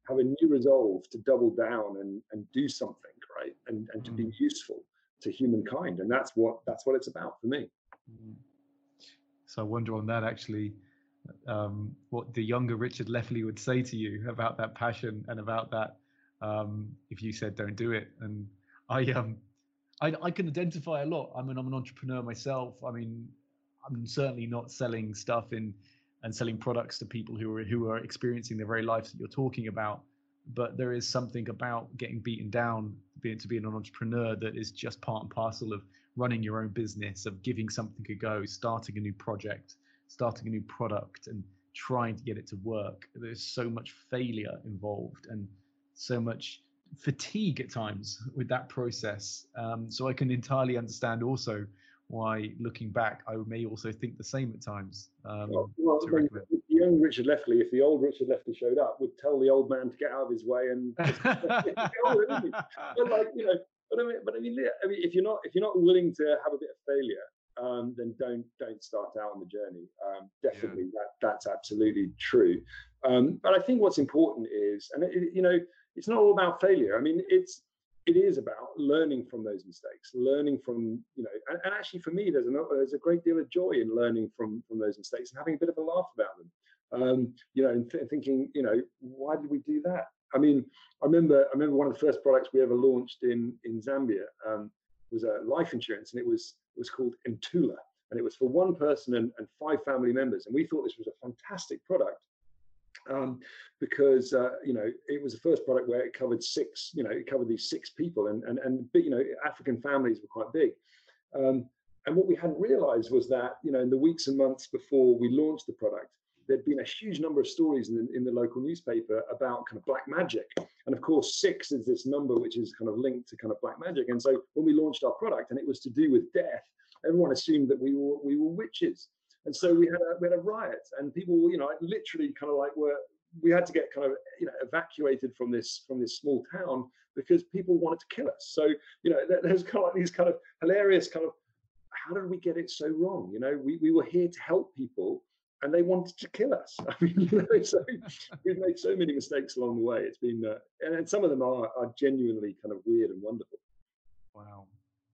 S1: have a new resolve to double down and and do something, right? And and to be mm. useful to humankind. And that's what that's what it's about for me. Mm.
S2: So I wonder on that actually um, what the younger Richard Leftley would say to you about that passion and about that um, if you said don't do it. And I um I, I can identify a lot. I mean, I'm an entrepreneur myself. I mean, I'm certainly not selling stuff in and selling products to people who are who are experiencing the very lives that you're talking about. But there is something about getting beaten down, being to be an entrepreneur, that is just part and parcel of running your own business, of giving something a go, starting a new project, starting a new product, and trying to get it to work. There's so much failure involved, and so much fatigue at times with that process. Um, so I can entirely understand also why, looking back, I may also think the same at times. Um, well,
S1: well the young Richard Leftley, if the old Richard Leftley showed up, would tell the old man to get out of his way and. but like you know, but I mean, but I mean, I mean, if you're not if you're not willing to have a bit of failure, um, then don't don't start out on the journey. Um, definitely, yeah. that that's absolutely true. Um, but I think what's important is, and it, you know, it's not all about failure. I mean, it's it is about learning from those mistakes, learning from you know, and, and actually for me, there's a there's a great deal of joy in learning from from those mistakes and having a bit of a laugh about them. Um, you know, and th- thinking, you know, why did we do that? I mean, I remember I remember one of the first products we ever launched in in Zambia um, was a life insurance, and it was it was called Entula, and it was for one person and, and five family members, and we thought this was a fantastic product um, because uh, you know it was the first product where it covered six, you know, it covered these six people, and and and you know African families were quite big. Um, and what we hadn't realized was that you know in the weeks and months before we launched the product, there'd been a huge number of stories in the, in the local newspaper about kind of black magic. And of course, six is this number which is kind of linked to kind of black magic. And so when we launched our product and it was to do with death, everyone assumed that we were we were witches. And so we had a we had a riot, and people, you know, literally kind of like were we had to get kind of you know evacuated from this from this small town because people wanted to kill us. So you know, there's kind of like these kind of hilarious kind of how did we get it so wrong? You know, we we were here to help people, and they wanted to kill us. I mean, you know, so we've made so many mistakes along the way. It's been, uh, and, and some of them are are genuinely kind of weird and wonderful.
S2: Wow,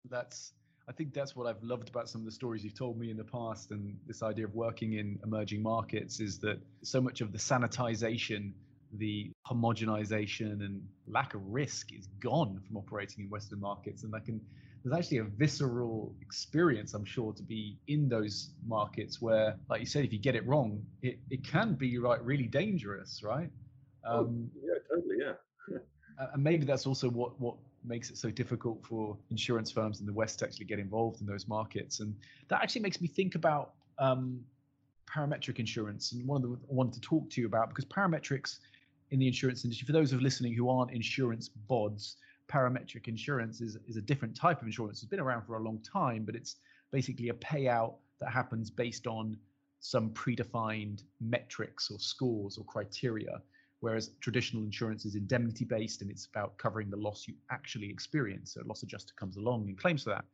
S2: that's I think that's what I've loved about some of the stories you've told me in the past, and this idea of working in emerging markets is that so much of the sanitization, the homogenization, and lack of risk is gone from operating in Western markets, and I can. There's actually a visceral experience, I'm sure, to be in those markets where, like you said, if you get it wrong, it, it can be like really dangerous, right?
S1: Oh, um, oh, yeah, totally, yeah.
S2: and maybe that's also what what makes it so difficult for insurance firms in the West to actually get involved in those markets. And that actually makes me think about um, parametric insurance and one of the I wanted to talk to you about because parametrics in the insurance industry, for those of listening who aren't insurance bods, parametric insurance is, is a different type of insurance. It's been around for a long time, but it's basically a payout that happens based on some predefined metrics or scores or criteria whereas traditional insurance is indemnity based and it's about covering the loss you actually experience. So a loss adjuster comes along and claims for that.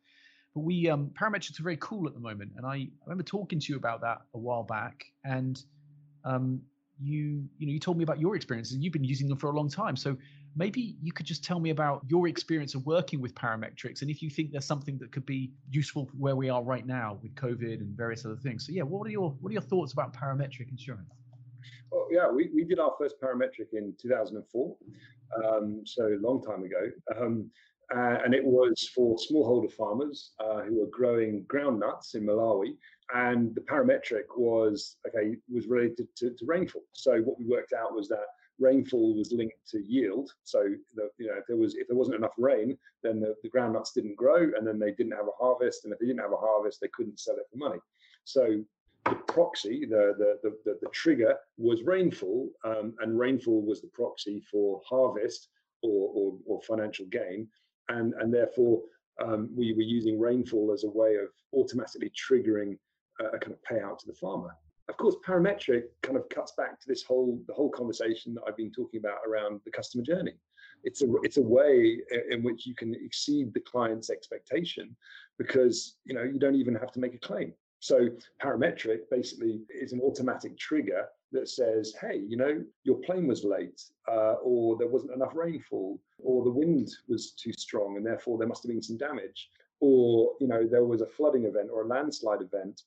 S2: But we um, parametrics are very cool at the moment, and I, I remember talking to you about that a while back, and um, you you know you told me about your experiences. You've been using them for a long time, so maybe you could just tell me about your experience of working with parametrics and if you think there's something that could be useful where we are right now with covid and various other things so yeah what are your what are your thoughts about parametric insurance
S1: Oh, yeah, we, we did our first parametric in 2004, um, so a long time ago. Um, uh, and it was for smallholder farmers uh, who were growing groundnuts in Malawi. And the parametric was okay was related to, to, rainfall. So what we worked out was that rainfall was linked to yield. So the, you know if there was if there wasn't enough rain, then the, the groundnuts didn't grow, and then they didn't have a harvest. And if they didn't have a harvest, they couldn't sell it for money. So proxy, the, the, the, the, trigger was rainfall, um, and rainfall was the proxy for harvest or, or, or financial gain. And, and therefore, um, we were using rainfall as a way of automatically triggering a, a kind of payout to the farmer. Of course, parametric kind of cuts back to this whole the whole conversation that I've been talking about around the customer journey. It's a it's a way in which you can exceed the client's expectation because you know you don't even have to make a claim so parametric basically is an automatic trigger that says, hey, you know, your plane was late, uh, or there wasn't enough rainfall, or the wind was too strong, and therefore there must have been some damage, or you know, there was a flooding event or a landslide event.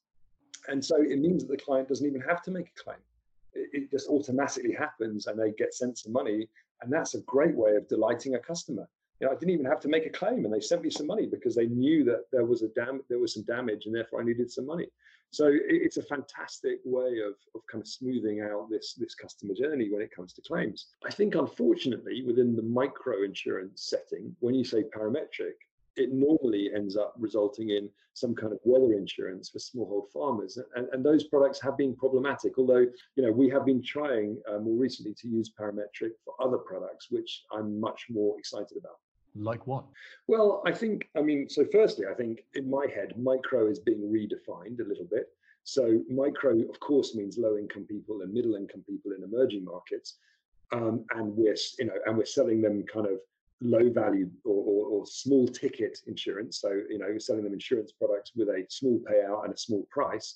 S1: And so it means that the client doesn't even have to make a claim. It, it just automatically happens and they get sent some money. And that's a great way of delighting a customer you know, I didn't even have to make a claim, and they sent me some money because they knew that there was a dam- there was some damage, and therefore I needed some money. So it's a fantastic way of, of kind of smoothing out this this customer journey when it comes to claims. I think, unfortunately, within the micro insurance setting, when you say parametric, it normally ends up resulting in some kind of weather insurance for smallhold farmers. And, and those products have been problematic, although, you know, we have been trying uh, more recently to use parametric for other products, which I'm much more excited about.
S2: Like what?
S1: Well, I think, I mean, so firstly, I think in my head, micro is being redefined a little bit. So micro, of course, means low income people and middle income people in emerging markets. Um, and we're, you know, and we're selling them kind of low value or, or, or, small ticket insurance. So, you know, you're selling them insurance products with a small payout and a small price.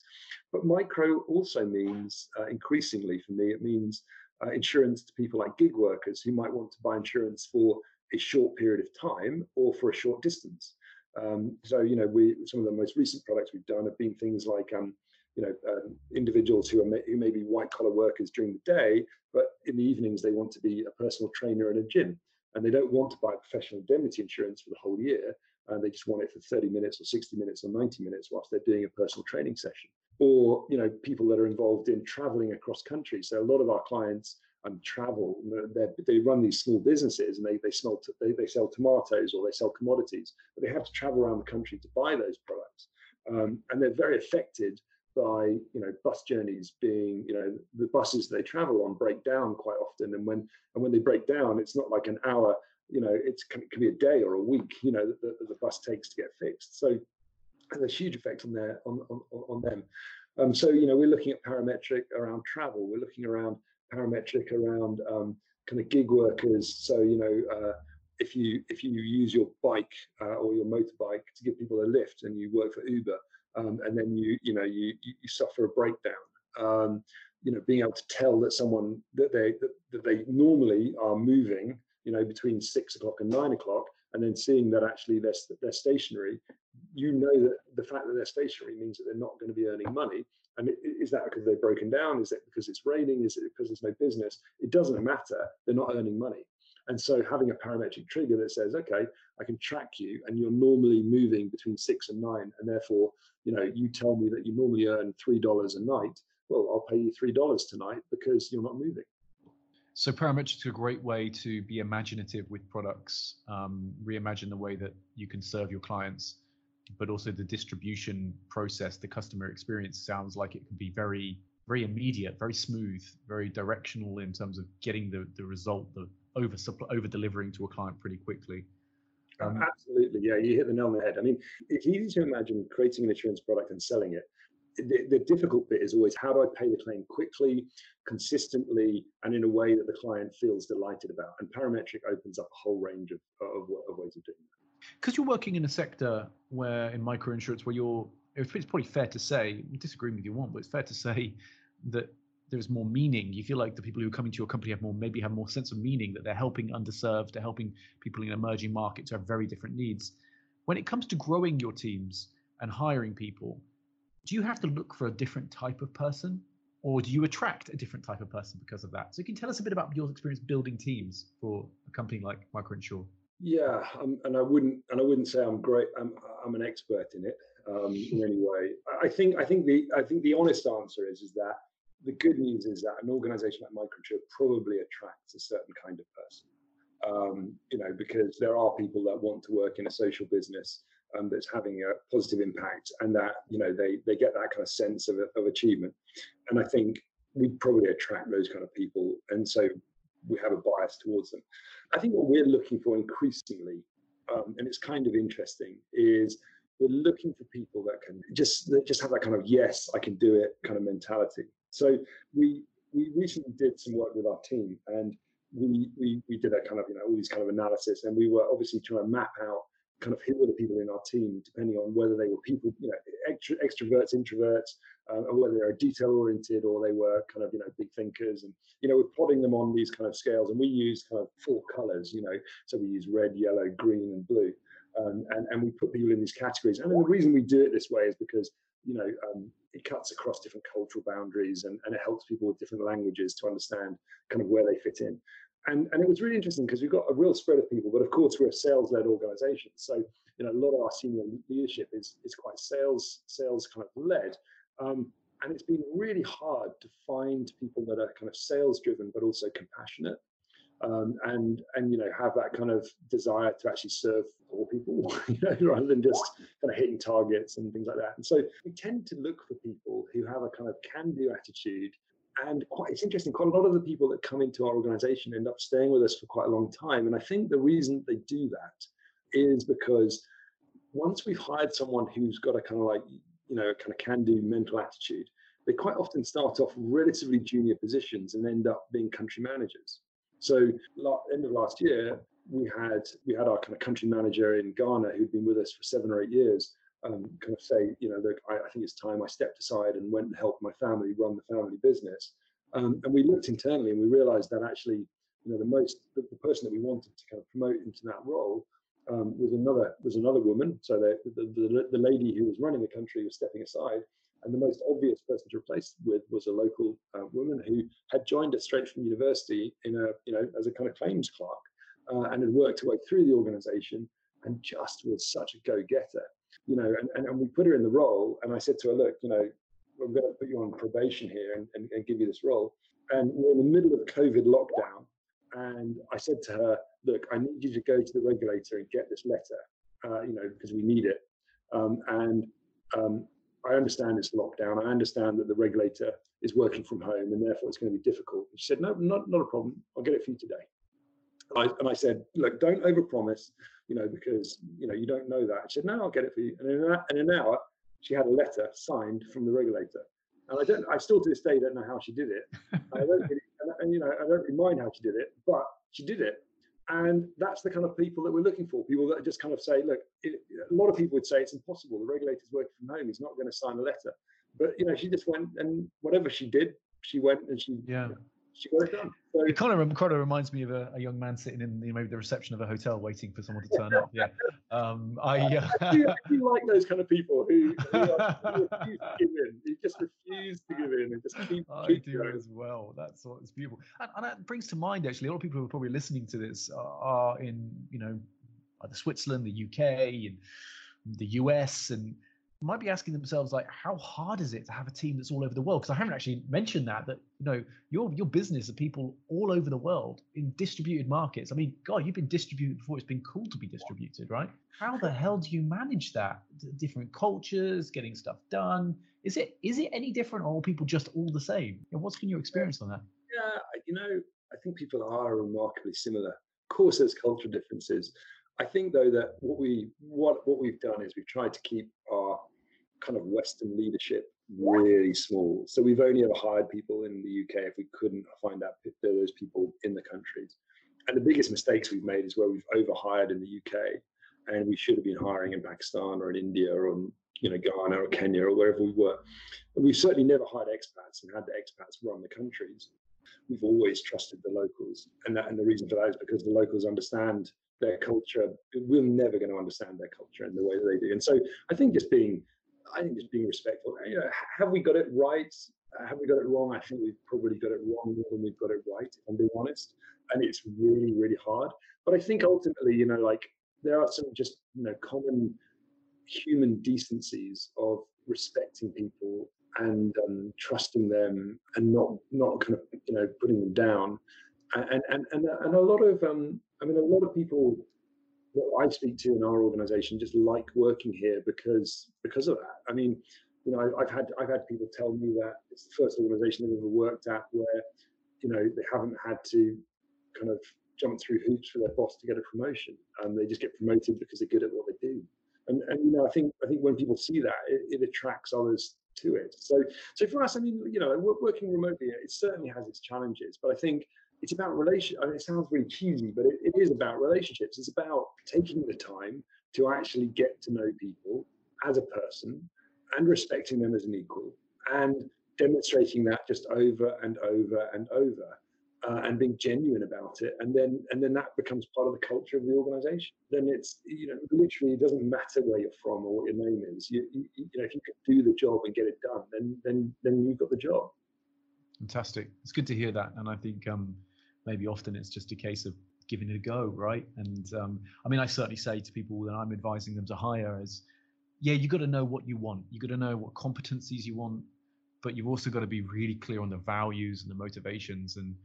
S1: But micro also means, uh, increasingly for me, it means uh, insurance to people like gig workers who might want to buy insurance for a short period of time or for a short distance. Um, so, you know, we some of the most recent products we've done have been things like, um, you know, um, individuals who are who may be white collar workers during the day, but in the evenings they want to be a personal trainer in a gym, and they don't want to buy professional indemnity insurance for the whole year. And they just want it for 30 minutes or 60 minutes or 90 minutes whilst they're doing a personal training session. Or, you know, people that are involved in traveling across country. So a lot of our clients and travel. They run these small businesses and they they smell they, they sell tomatoes or they sell commodities, but they have to travel around the country to buy those products, um, and they're very affected by you know bus journeys being you know the buses they travel on break down quite often, and when and when they break down, it's not like an hour. You know, it can, it can be a day or a week. You know, that the, the bus takes to get fixed. So there's a huge effect on their on on, on them. Um, so you know, we're looking at parametric around travel. We're looking around parametric around um, kind of gig workers. So you know, uh, if you if you use your bike uh, or your motorbike to give people a lift, and you work for Uber, um, and then you you know you you, suffer a breakdown. Um, you know, being able to tell that someone that they that, that they normally are moving, you know, between six o'clock and nine o'clock, and then seeing that actually they're they're stationary, you know that the fact that they're stationary means that they're not going to be earning money, and is that because they've broken down? Is it because it's raining? Is it because there's no business? It doesn't matter. They're not earning money. And so having a parametric trigger that says, okay, I can track you and you're normally moving between six and nine. And therefore, you know, you tell me that you normally earn $3 a night. Well, I'll pay you $3 tonight because you're not moving.
S2: So parametrics are a great way to be imaginative with products, um, reimagine the way that you can serve your clients, but also the distribution process, the customer experience sounds like it can be very, very immediate, very smooth, very directional in terms of getting the, the result, the over over delivering to a client pretty quickly.
S1: Um, Absolutely, yeah, you hit the nail on the head. I mean, it's easy to imagine creating an insurance product and selling it. The, the, difficult bit is always how do I pay the claim quickly, consistently, and in a way that the client feels delighted about. And parametric opens up a whole range of, of, of ways of doing that.
S2: Because you're working in a sector where, in micro insurance, where you're, it's probably fair to say, disagreeing with you want, but it's fair to say that there's more meaning. You feel like the people who are coming to your company have more maybe have more sense of meaning that they're helping underserved they're helping people in emerging markets who have very different needs. When it comes to growing your teams and hiring people do you have to look for a different type of person or do you attract a different type of person because of that? So you can tell us a bit about your experience building teams for a company like MicroEnsure
S1: yeah um, and i wouldn't and i wouldn't say i'm great i'm, I'm an expert in it um, in any way i think i think the i think the honest answer is is that the good news is that an organization like Microchip probably attracts a certain kind of person. Um, you know, because there are people that want to work in a social business um, that's having a positive impact, and that you know they they get that kind of sense of, of achievement. And I think we probably attract those kind of people, and so we have a bias towards them. I think what we're looking for increasingly, um, and it's kind of interesting, is we're looking for people that can just that just have that kind of yes, I can do it kind of mentality. So we we recently did some work with our team, and we we we did a kind of you know all these kind of analysis, and we were obviously trying to map out kind of who were the people in our team, depending on whether they were people, you know, extroverts, introverts, uh, or whether they were detail oriented or they were kind of, you know, big thinkers. And, you know, we're plotting them on these kind of scales and we use kind of four colors, you know, so we use red, yellow, green, and blue. Um, and, and we put people in these categories. And the reason we do it this way is because you know, um, it cuts across different cultural boundaries and, and it helps people with different languages to understand kind of where they fit in. And, and it was really interesting because we've got a real spread of people, but of course we're a sales-led organization. So, you know, a lot of our senior leadership is, is quite sales, sales kind of led. Um, and it's been really hard to find people that are kind of sales driven, but also compassionate um, and and you know have that kind of desire to actually serve all people, you know, rather than just kind of hitting targets and things like that. And so we tend to look for people who have a kind of can-do attitude. And quite, it's interesting. Quite a lot of the people that come into our organization end up staying with us for quite a long time. And I think the reason they do that is because once we've hired someone who's got a kind of like you know kind of can-do mental attitude, they quite often start off relatively junior positions and end up being country managers. So end of last year, we had we had our kind of country manager in Ghana who'd been with us for seven or eight years. Um, kind of say, you know, look, I, I, think it's time I stepped aside and went and helped my family run the family business. Um, and we looked internally and we realized that actually, you know, the most the, the person that we wanted to kind of promote into that role um, was another was another woman. So the, the, the the lady who was running the country was stepping aside, and the most obvious person to replace with was a local uh, woman who had joined us straight from university in a, you know, as a kind of claims clerk uh, and had worked her way through the organization and just was such a go-getter, you know, and, and, and we put her in the role and I said to her, look, you know, we're going to put you on probation here and, and, and give you this role. And we're in the middle of COVID lockdown. And I said to her, look, I need you to go to the regulator and get this letter, uh, you know, because we need it. Um, and um, I understand it's lockdown. I understand that the regulator is working from home and therefore it's going to be difficult. She said, no, not, not a problem. I'll get it for you today. I, and I said, look, don't overpromise, you know, because, you know, you don't know that. She said, no, I'll get it for you. And in, an, in an hour, she had a letter signed from the regulator. And I don't, I still to this day don't know how she did it. I don't really, and, and, you know, I don't really mind how she did it, but she did it. And that's the kind of people that we're looking for. People that just kind of say, look, it, a lot of people would say it's impossible. The regulator's working from home. He's not going to sign a letter. But, you know, she just went and whatever she did, she went and she,
S2: yeah.
S1: She got it done. So,
S2: it kind of kind of reminds me of a, a, young man sitting in the, maybe the reception of a hotel waiting for someone to turn up. Yeah, um, I, uh...
S1: I, do, I, do, like those kind of people who, who, are, who refuse to give in. Just refuse to give in and just keep. I keep
S2: do
S1: going.
S2: as well. That's what it's beautiful, and, and that brings to mind actually a lot of people who are probably listening to this are in you know either Switzerland, the UK, and the US, and might be asking themselves like how hard is it to have a team that's all over the world? Because i haven't actually mentioned that that you know your your business are people all over the world in distributed markets. I mean god you've been distributed before. It's been cool to be distributed right? How the hell do you manage that? Different cultures getting stuff done. Is it is it any different or are people just all the same? What's been your experience on that?
S1: Yeah you know i think people are remarkably similar. Of course there's cultural differences. I think though that what we what what we've done is we've tried to keep our kind of Western leadership really small. So we've only ever hired people in the UK if we couldn't find out those people in the countries. And the biggest mistakes we've made is where we've overhired in the UK, and we should have been hiring in Pakistan or in India or you know Ghana or Kenya or wherever we were. And we've certainly never hired expats and had the expats run the countries. We've always trusted the locals, and that, and the reason for that is because the locals understand their culture. We're never going to understand their culture in the way that they do. And so I think just being I think just being respectful. You know, have we got it right? Uh, have we got it wrong? I think we've probably got it wrong more than we've got it right, if I'm being honest. And it's really, really hard. But I think ultimately, you know, like there are some just, you know, common human decencies of respecting people and um, trusting them and not not kind of you know putting them down and and and, and a lot of um, I mean a lot of people I speak to in our organization just like working here because because of that. I mean, you know, I, have had I've had people tell me that it's the first organization they've ever worked at where, you know, they haven't had to kind of jump through hoops for their boss to get a promotion. and they just get promoted because they're good at what they do. And and you know, I think I think when people see that, it, it attracts others to it. So so for us, I mean, you know, working remotely, it certainly has its challenges, but I think it's about relation. I mean, it sounds really cheesy, but it, it is about relationships. It's about taking the time to actually get to know people as a person and respecting them as an equal and demonstrating that just over and over and over uh, and being genuine about it. And then and then that becomes part of the culture of the organization. Then it's you know literally it doesn't matter where you're from or what your name is. You, you, you know if you can do the job and get it done then then then you've got the job.
S2: Fantastic. It's good to hear that. And i think um maybe often it's just a case of giving it a go, right? And um, I mean, I certainly say to people that I'm advising them to hire is, yeah, you got to know what you want. You got to know what competencies you want, but you've also got to be really clear on the values and the motivations. And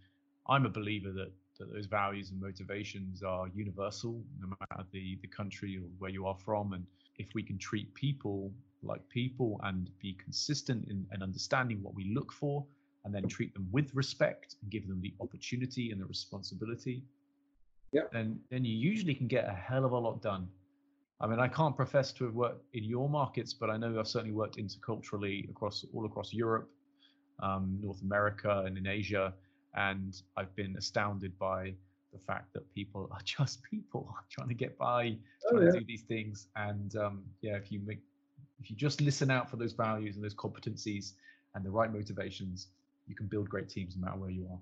S2: I'm a believer that that those values and motivations are universal, no matter the the country or where you are from. And if we can treat people like people and be consistent in, in understanding what we look for and then treat them with respect and give them the opportunity and the responsibility,
S1: yeah.
S2: then then you usually can get a hell of a lot done. I mean, I can't profess to have worked in your markets, but I know I've certainly worked interculturally across all across Europe, um, North America, and in Asia, and I've been astounded by the fact that people are just people trying to get by, oh, trying yeah. to do these things, and um, yeah, if you make if you just listen out for those values and those competencies and the right motivations, you can build great teams no matter where you are.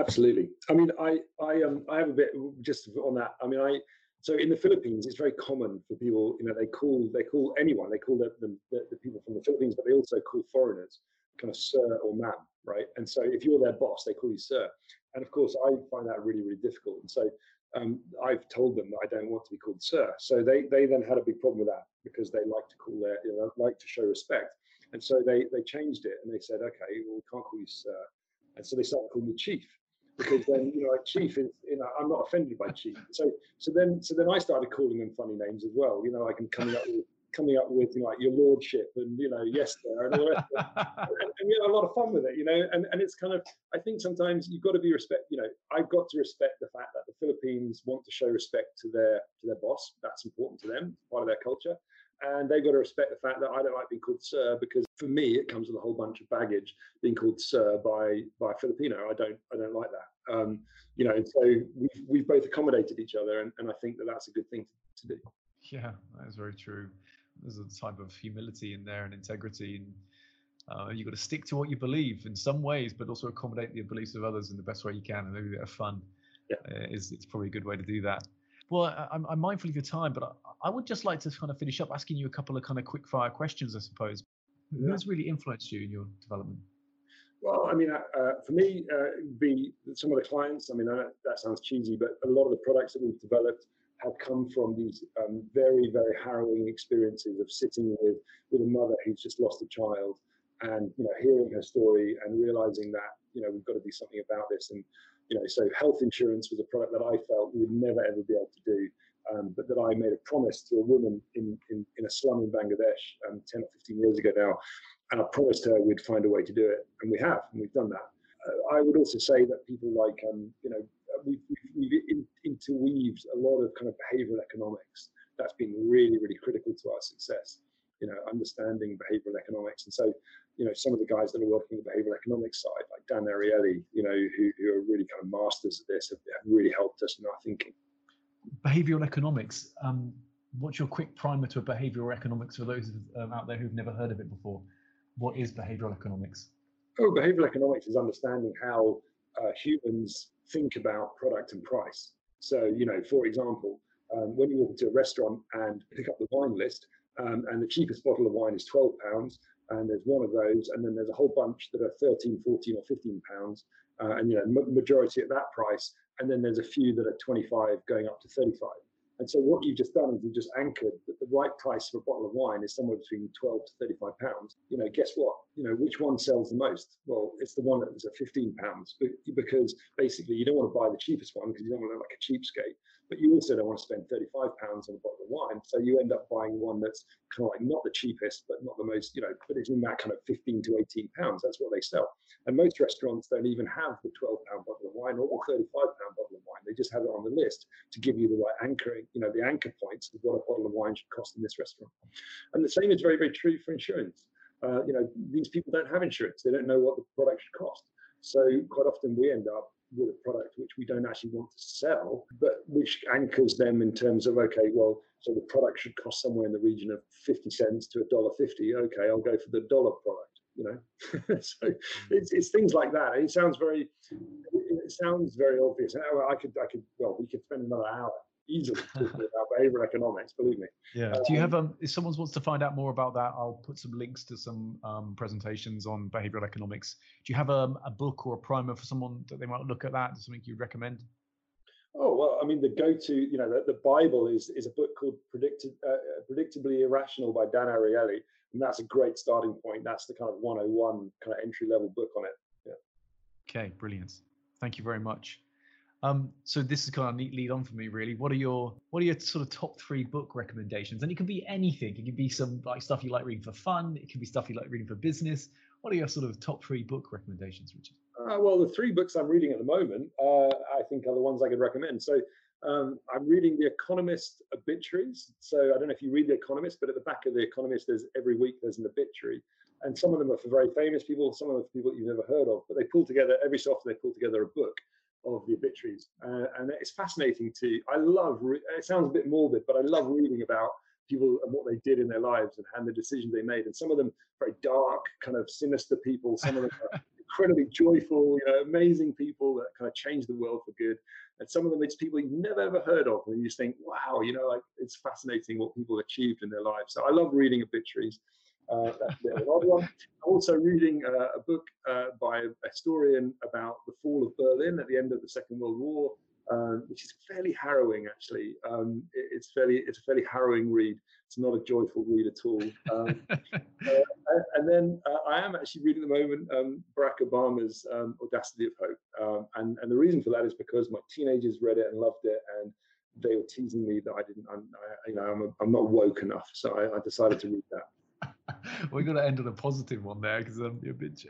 S1: Absolutely. I mean, I I um I have a bit just on that. I mean, I so in the Philippines, it's very common for people. You know, they call they call anyone they call the the, the people from the Philippines, but they also call foreigners kind of sir or ma'am, right? And so if you're their boss, they call you sir. And of course, I find that really really difficult. And so um, I've told them that I don't want to be called sir. So they they then had a big problem with that because they like to call their you know like to show respect. And so they they changed it and they said, okay, well, we can't call you sir. And so they started calling me chief because then you know like chief is you know I'm not offended by chief. So so then so then I started calling them funny names as well. You know, like I'm coming up with coming up with you know, like your lordship and you know yes sir and all the rest and, and we had a lot of fun with it. You know, and and it's kind of I think sometimes you've got to be respect. You know, I've got to respect the fact that the Philippines want to show respect to their to their boss. That's important to them, part of their culture and they've got to respect the fact that I don't like being called sir because for me it comes with a whole bunch of baggage being called sir by by a Filipino. I don't I don't like that. Um, you know, so we've we've both accommodated each other, and, and I think that that's a good thing to, to do.
S2: Yeah, that is very true. There's a type of humility in there and integrity, and Uh, you've got to stick to what you believe in some ways, but also accommodate the beliefs of others in the best way you can, and maybe a bit of fun yeah. uh, is it's probably a good way to do that. Well, I, am I'm mindful of your time, but I, I, would just like to kind of finish up asking you a couple of kind of quick fire questions, I suppose. Yeah. Who has really influenced you in your development?
S1: Well, I mean, uh, uh for me, uh, be some of the clients. I mean, that sounds cheesy, but a lot of the products that we've developed have come from these um, very, very harrowing experiences of sitting with with a mother who's just lost a child, and you know, hearing her story and realizing that you know we've got to do something about this. And you know, so health insurance was a product that I felt we would never ever be able to do. Um, but that I made a promise to a woman in, in, in a slum in Bangladesh um, 10 or 15 years ago now. And I promised her we'd find a way to do it. And we have, and we've done that. Uh, I would also say that people like, um, you know, we've, we've, we've interweaved a lot of kind of behavioral economics. That's been really, really critical to our success. You know, understanding behavioral economics, and so you know some of the guys that are working the behavioral economics side, like Dan Ariely, you know, who, who are really kind of masters of this, have, have really helped us in our thinking.
S2: Behavioral economics. Um, what's your quick primer to a behavioral economics for those um, out there who've never heard of it before? What is behavioral economics?
S1: Oh, behavioral economics is understanding how uh, humans think about product and price. So, you know, for example, um, when you walk into a restaurant and pick up the wine list, um, and the cheapest bottle of wine is 12 pounds, and there's one of those, and then there's a whole bunch that are 13, 14, or 15 pounds, uh, and you know, majority at that price, and then there's a few that are 25 going up to 35. And so what you've just done is you've just anchored that the right price for a bottle of wine is somewhere between 12 to 35 pounds. You know, guess what? You know, which one sells the most? Well, it's the one that's at 15 pounds because basically you don't want to buy the cheapest one because you don't want to look like a cheapskate but you also don't want to spend 35 pounds on a bottle of wine. So you end up buying one that's kind of like not the cheapest, but not the most, you know, but it's in that kind of 15 to 18 pounds. That's what they sell. And most restaurants don't even have the 12 pound bottle of wine or the 35 pound bottle of wine. They just have it on the list to give you the right anchoring, you know, the anchor points of what a bottle of wine should cost in this restaurant. And the same is very, very true for insurance. Uh, you know, these people don't have insurance. They don't know what the product should cost. So quite often we end up with a product which we don't actually want to sell, but which anchors them in terms of okay, well, so the product should cost somewhere in the region of fifty cents to a dollar fifty. Okay, I'll go for the dollar product. You know, so it's, it's things like that. It sounds very, it sounds very obvious. Oh, I could, I could, well, we could spend another hour easily behavioral economics. Believe me.
S2: Yeah. Um, Do you have um? If someone wants to find out more about that, I'll put some links to some um, presentations on behavioral economics. Do you have a, um, a book or a primer for someone that they might look at that? Something you'd recommend?
S1: Oh well, I mean, the go-to, you know, the, the Bible is is a book called Predicted, uh, Predictably Irrational by Dan Ariely, and that's a great starting point. That's the kind of 101 kind of entry level book on it. Yeah.
S2: Okay, brilliant. Thank you very much. Um, so this is kind of a neat lead on for me, really. What are your what are your sort of top three book recommendations? And it can be anything. It can be some like stuff you like reading for fun. It can be stuff you like reading for business. What are your sort of top three book recommendations, Richard?
S1: Uh, well, the three books I'm reading at the moment, uh, I think, are the ones I could recommend. So um, I'm reading The Economist obituaries. So I don't know if you read The Economist, but at the back of The Economist, there's every week there's an obituary, and some of them are for very famous people, some of them for people you've never heard of. But they pull together every so often they pull together a book of the obituaries, uh, and it's fascinating to. I love. Re- it sounds a bit morbid, but I love reading about people and what they did in their lives and, and the decisions they made. And some of them very dark, kind of sinister people. Some of them are incredibly joyful, you know, amazing people that kind of change the world for good. And some of them it's people you've never ever heard of, and you just think, wow, you know, like it's fascinating what people achieved in their lives. So I love reading obituaries. Uh, that's a odd one. I'm also reading uh, a book uh, by a historian about the fall of Berlin at the end of the Second World War, uh, which is fairly harrowing. Actually, um, it, it's fairly it's a fairly harrowing read. It's not a joyful read at all. Um, uh, and then uh, I am actually reading at the moment um, Barack Obama's um, Audacity of Hope, um, and and the reason for that is because my teenagers read it and loved it, and they were teasing me that I didn't, I'm, I, you know, I'm, a, I'm not woke enough, so I, I decided to read that.
S2: We're going to end on a positive one there because um,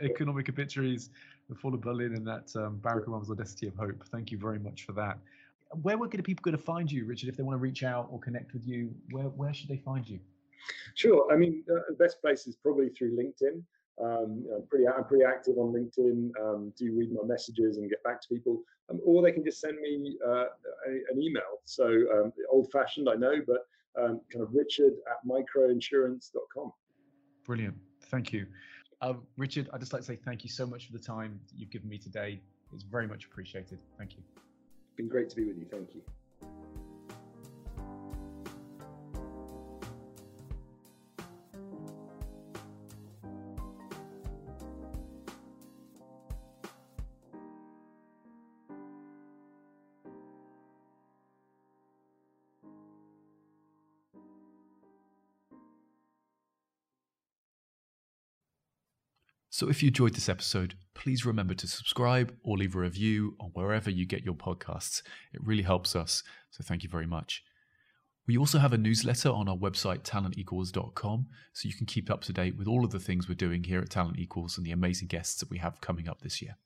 S2: economic obituaries, the fall of Berlin, and that um, Barack Obama's audacity of hope. Thank you very much for that. Where were people going to find you, Richard? If they want to reach out or connect with you, where where should they find you?
S1: Sure. I mean, uh, the best place is probably through LinkedIn. Um, I'm pretty I'm pretty active on LinkedIn. Um, do read my messages and get back to people, um, or they can just send me uh, a, an email. So um, old fashioned, I know, but um, kind of Richard at microinsurance.com.
S2: Brilliant. Thank you.
S4: Um, Richard, I'd just like to say thank you so much for the time you've given me today. It's very much appreciated. Thank you.
S1: It's been great to be with you. Thank you.
S2: So if you enjoyed this episode, please remember to subscribe or leave a review on wherever you get your podcasts. It really helps us. So thank you very much. We also have a newsletter on our website, talentequals.com, so you can keep up to date with all of the things we're doing here at Talent Equals and the amazing guests that we have coming up this year.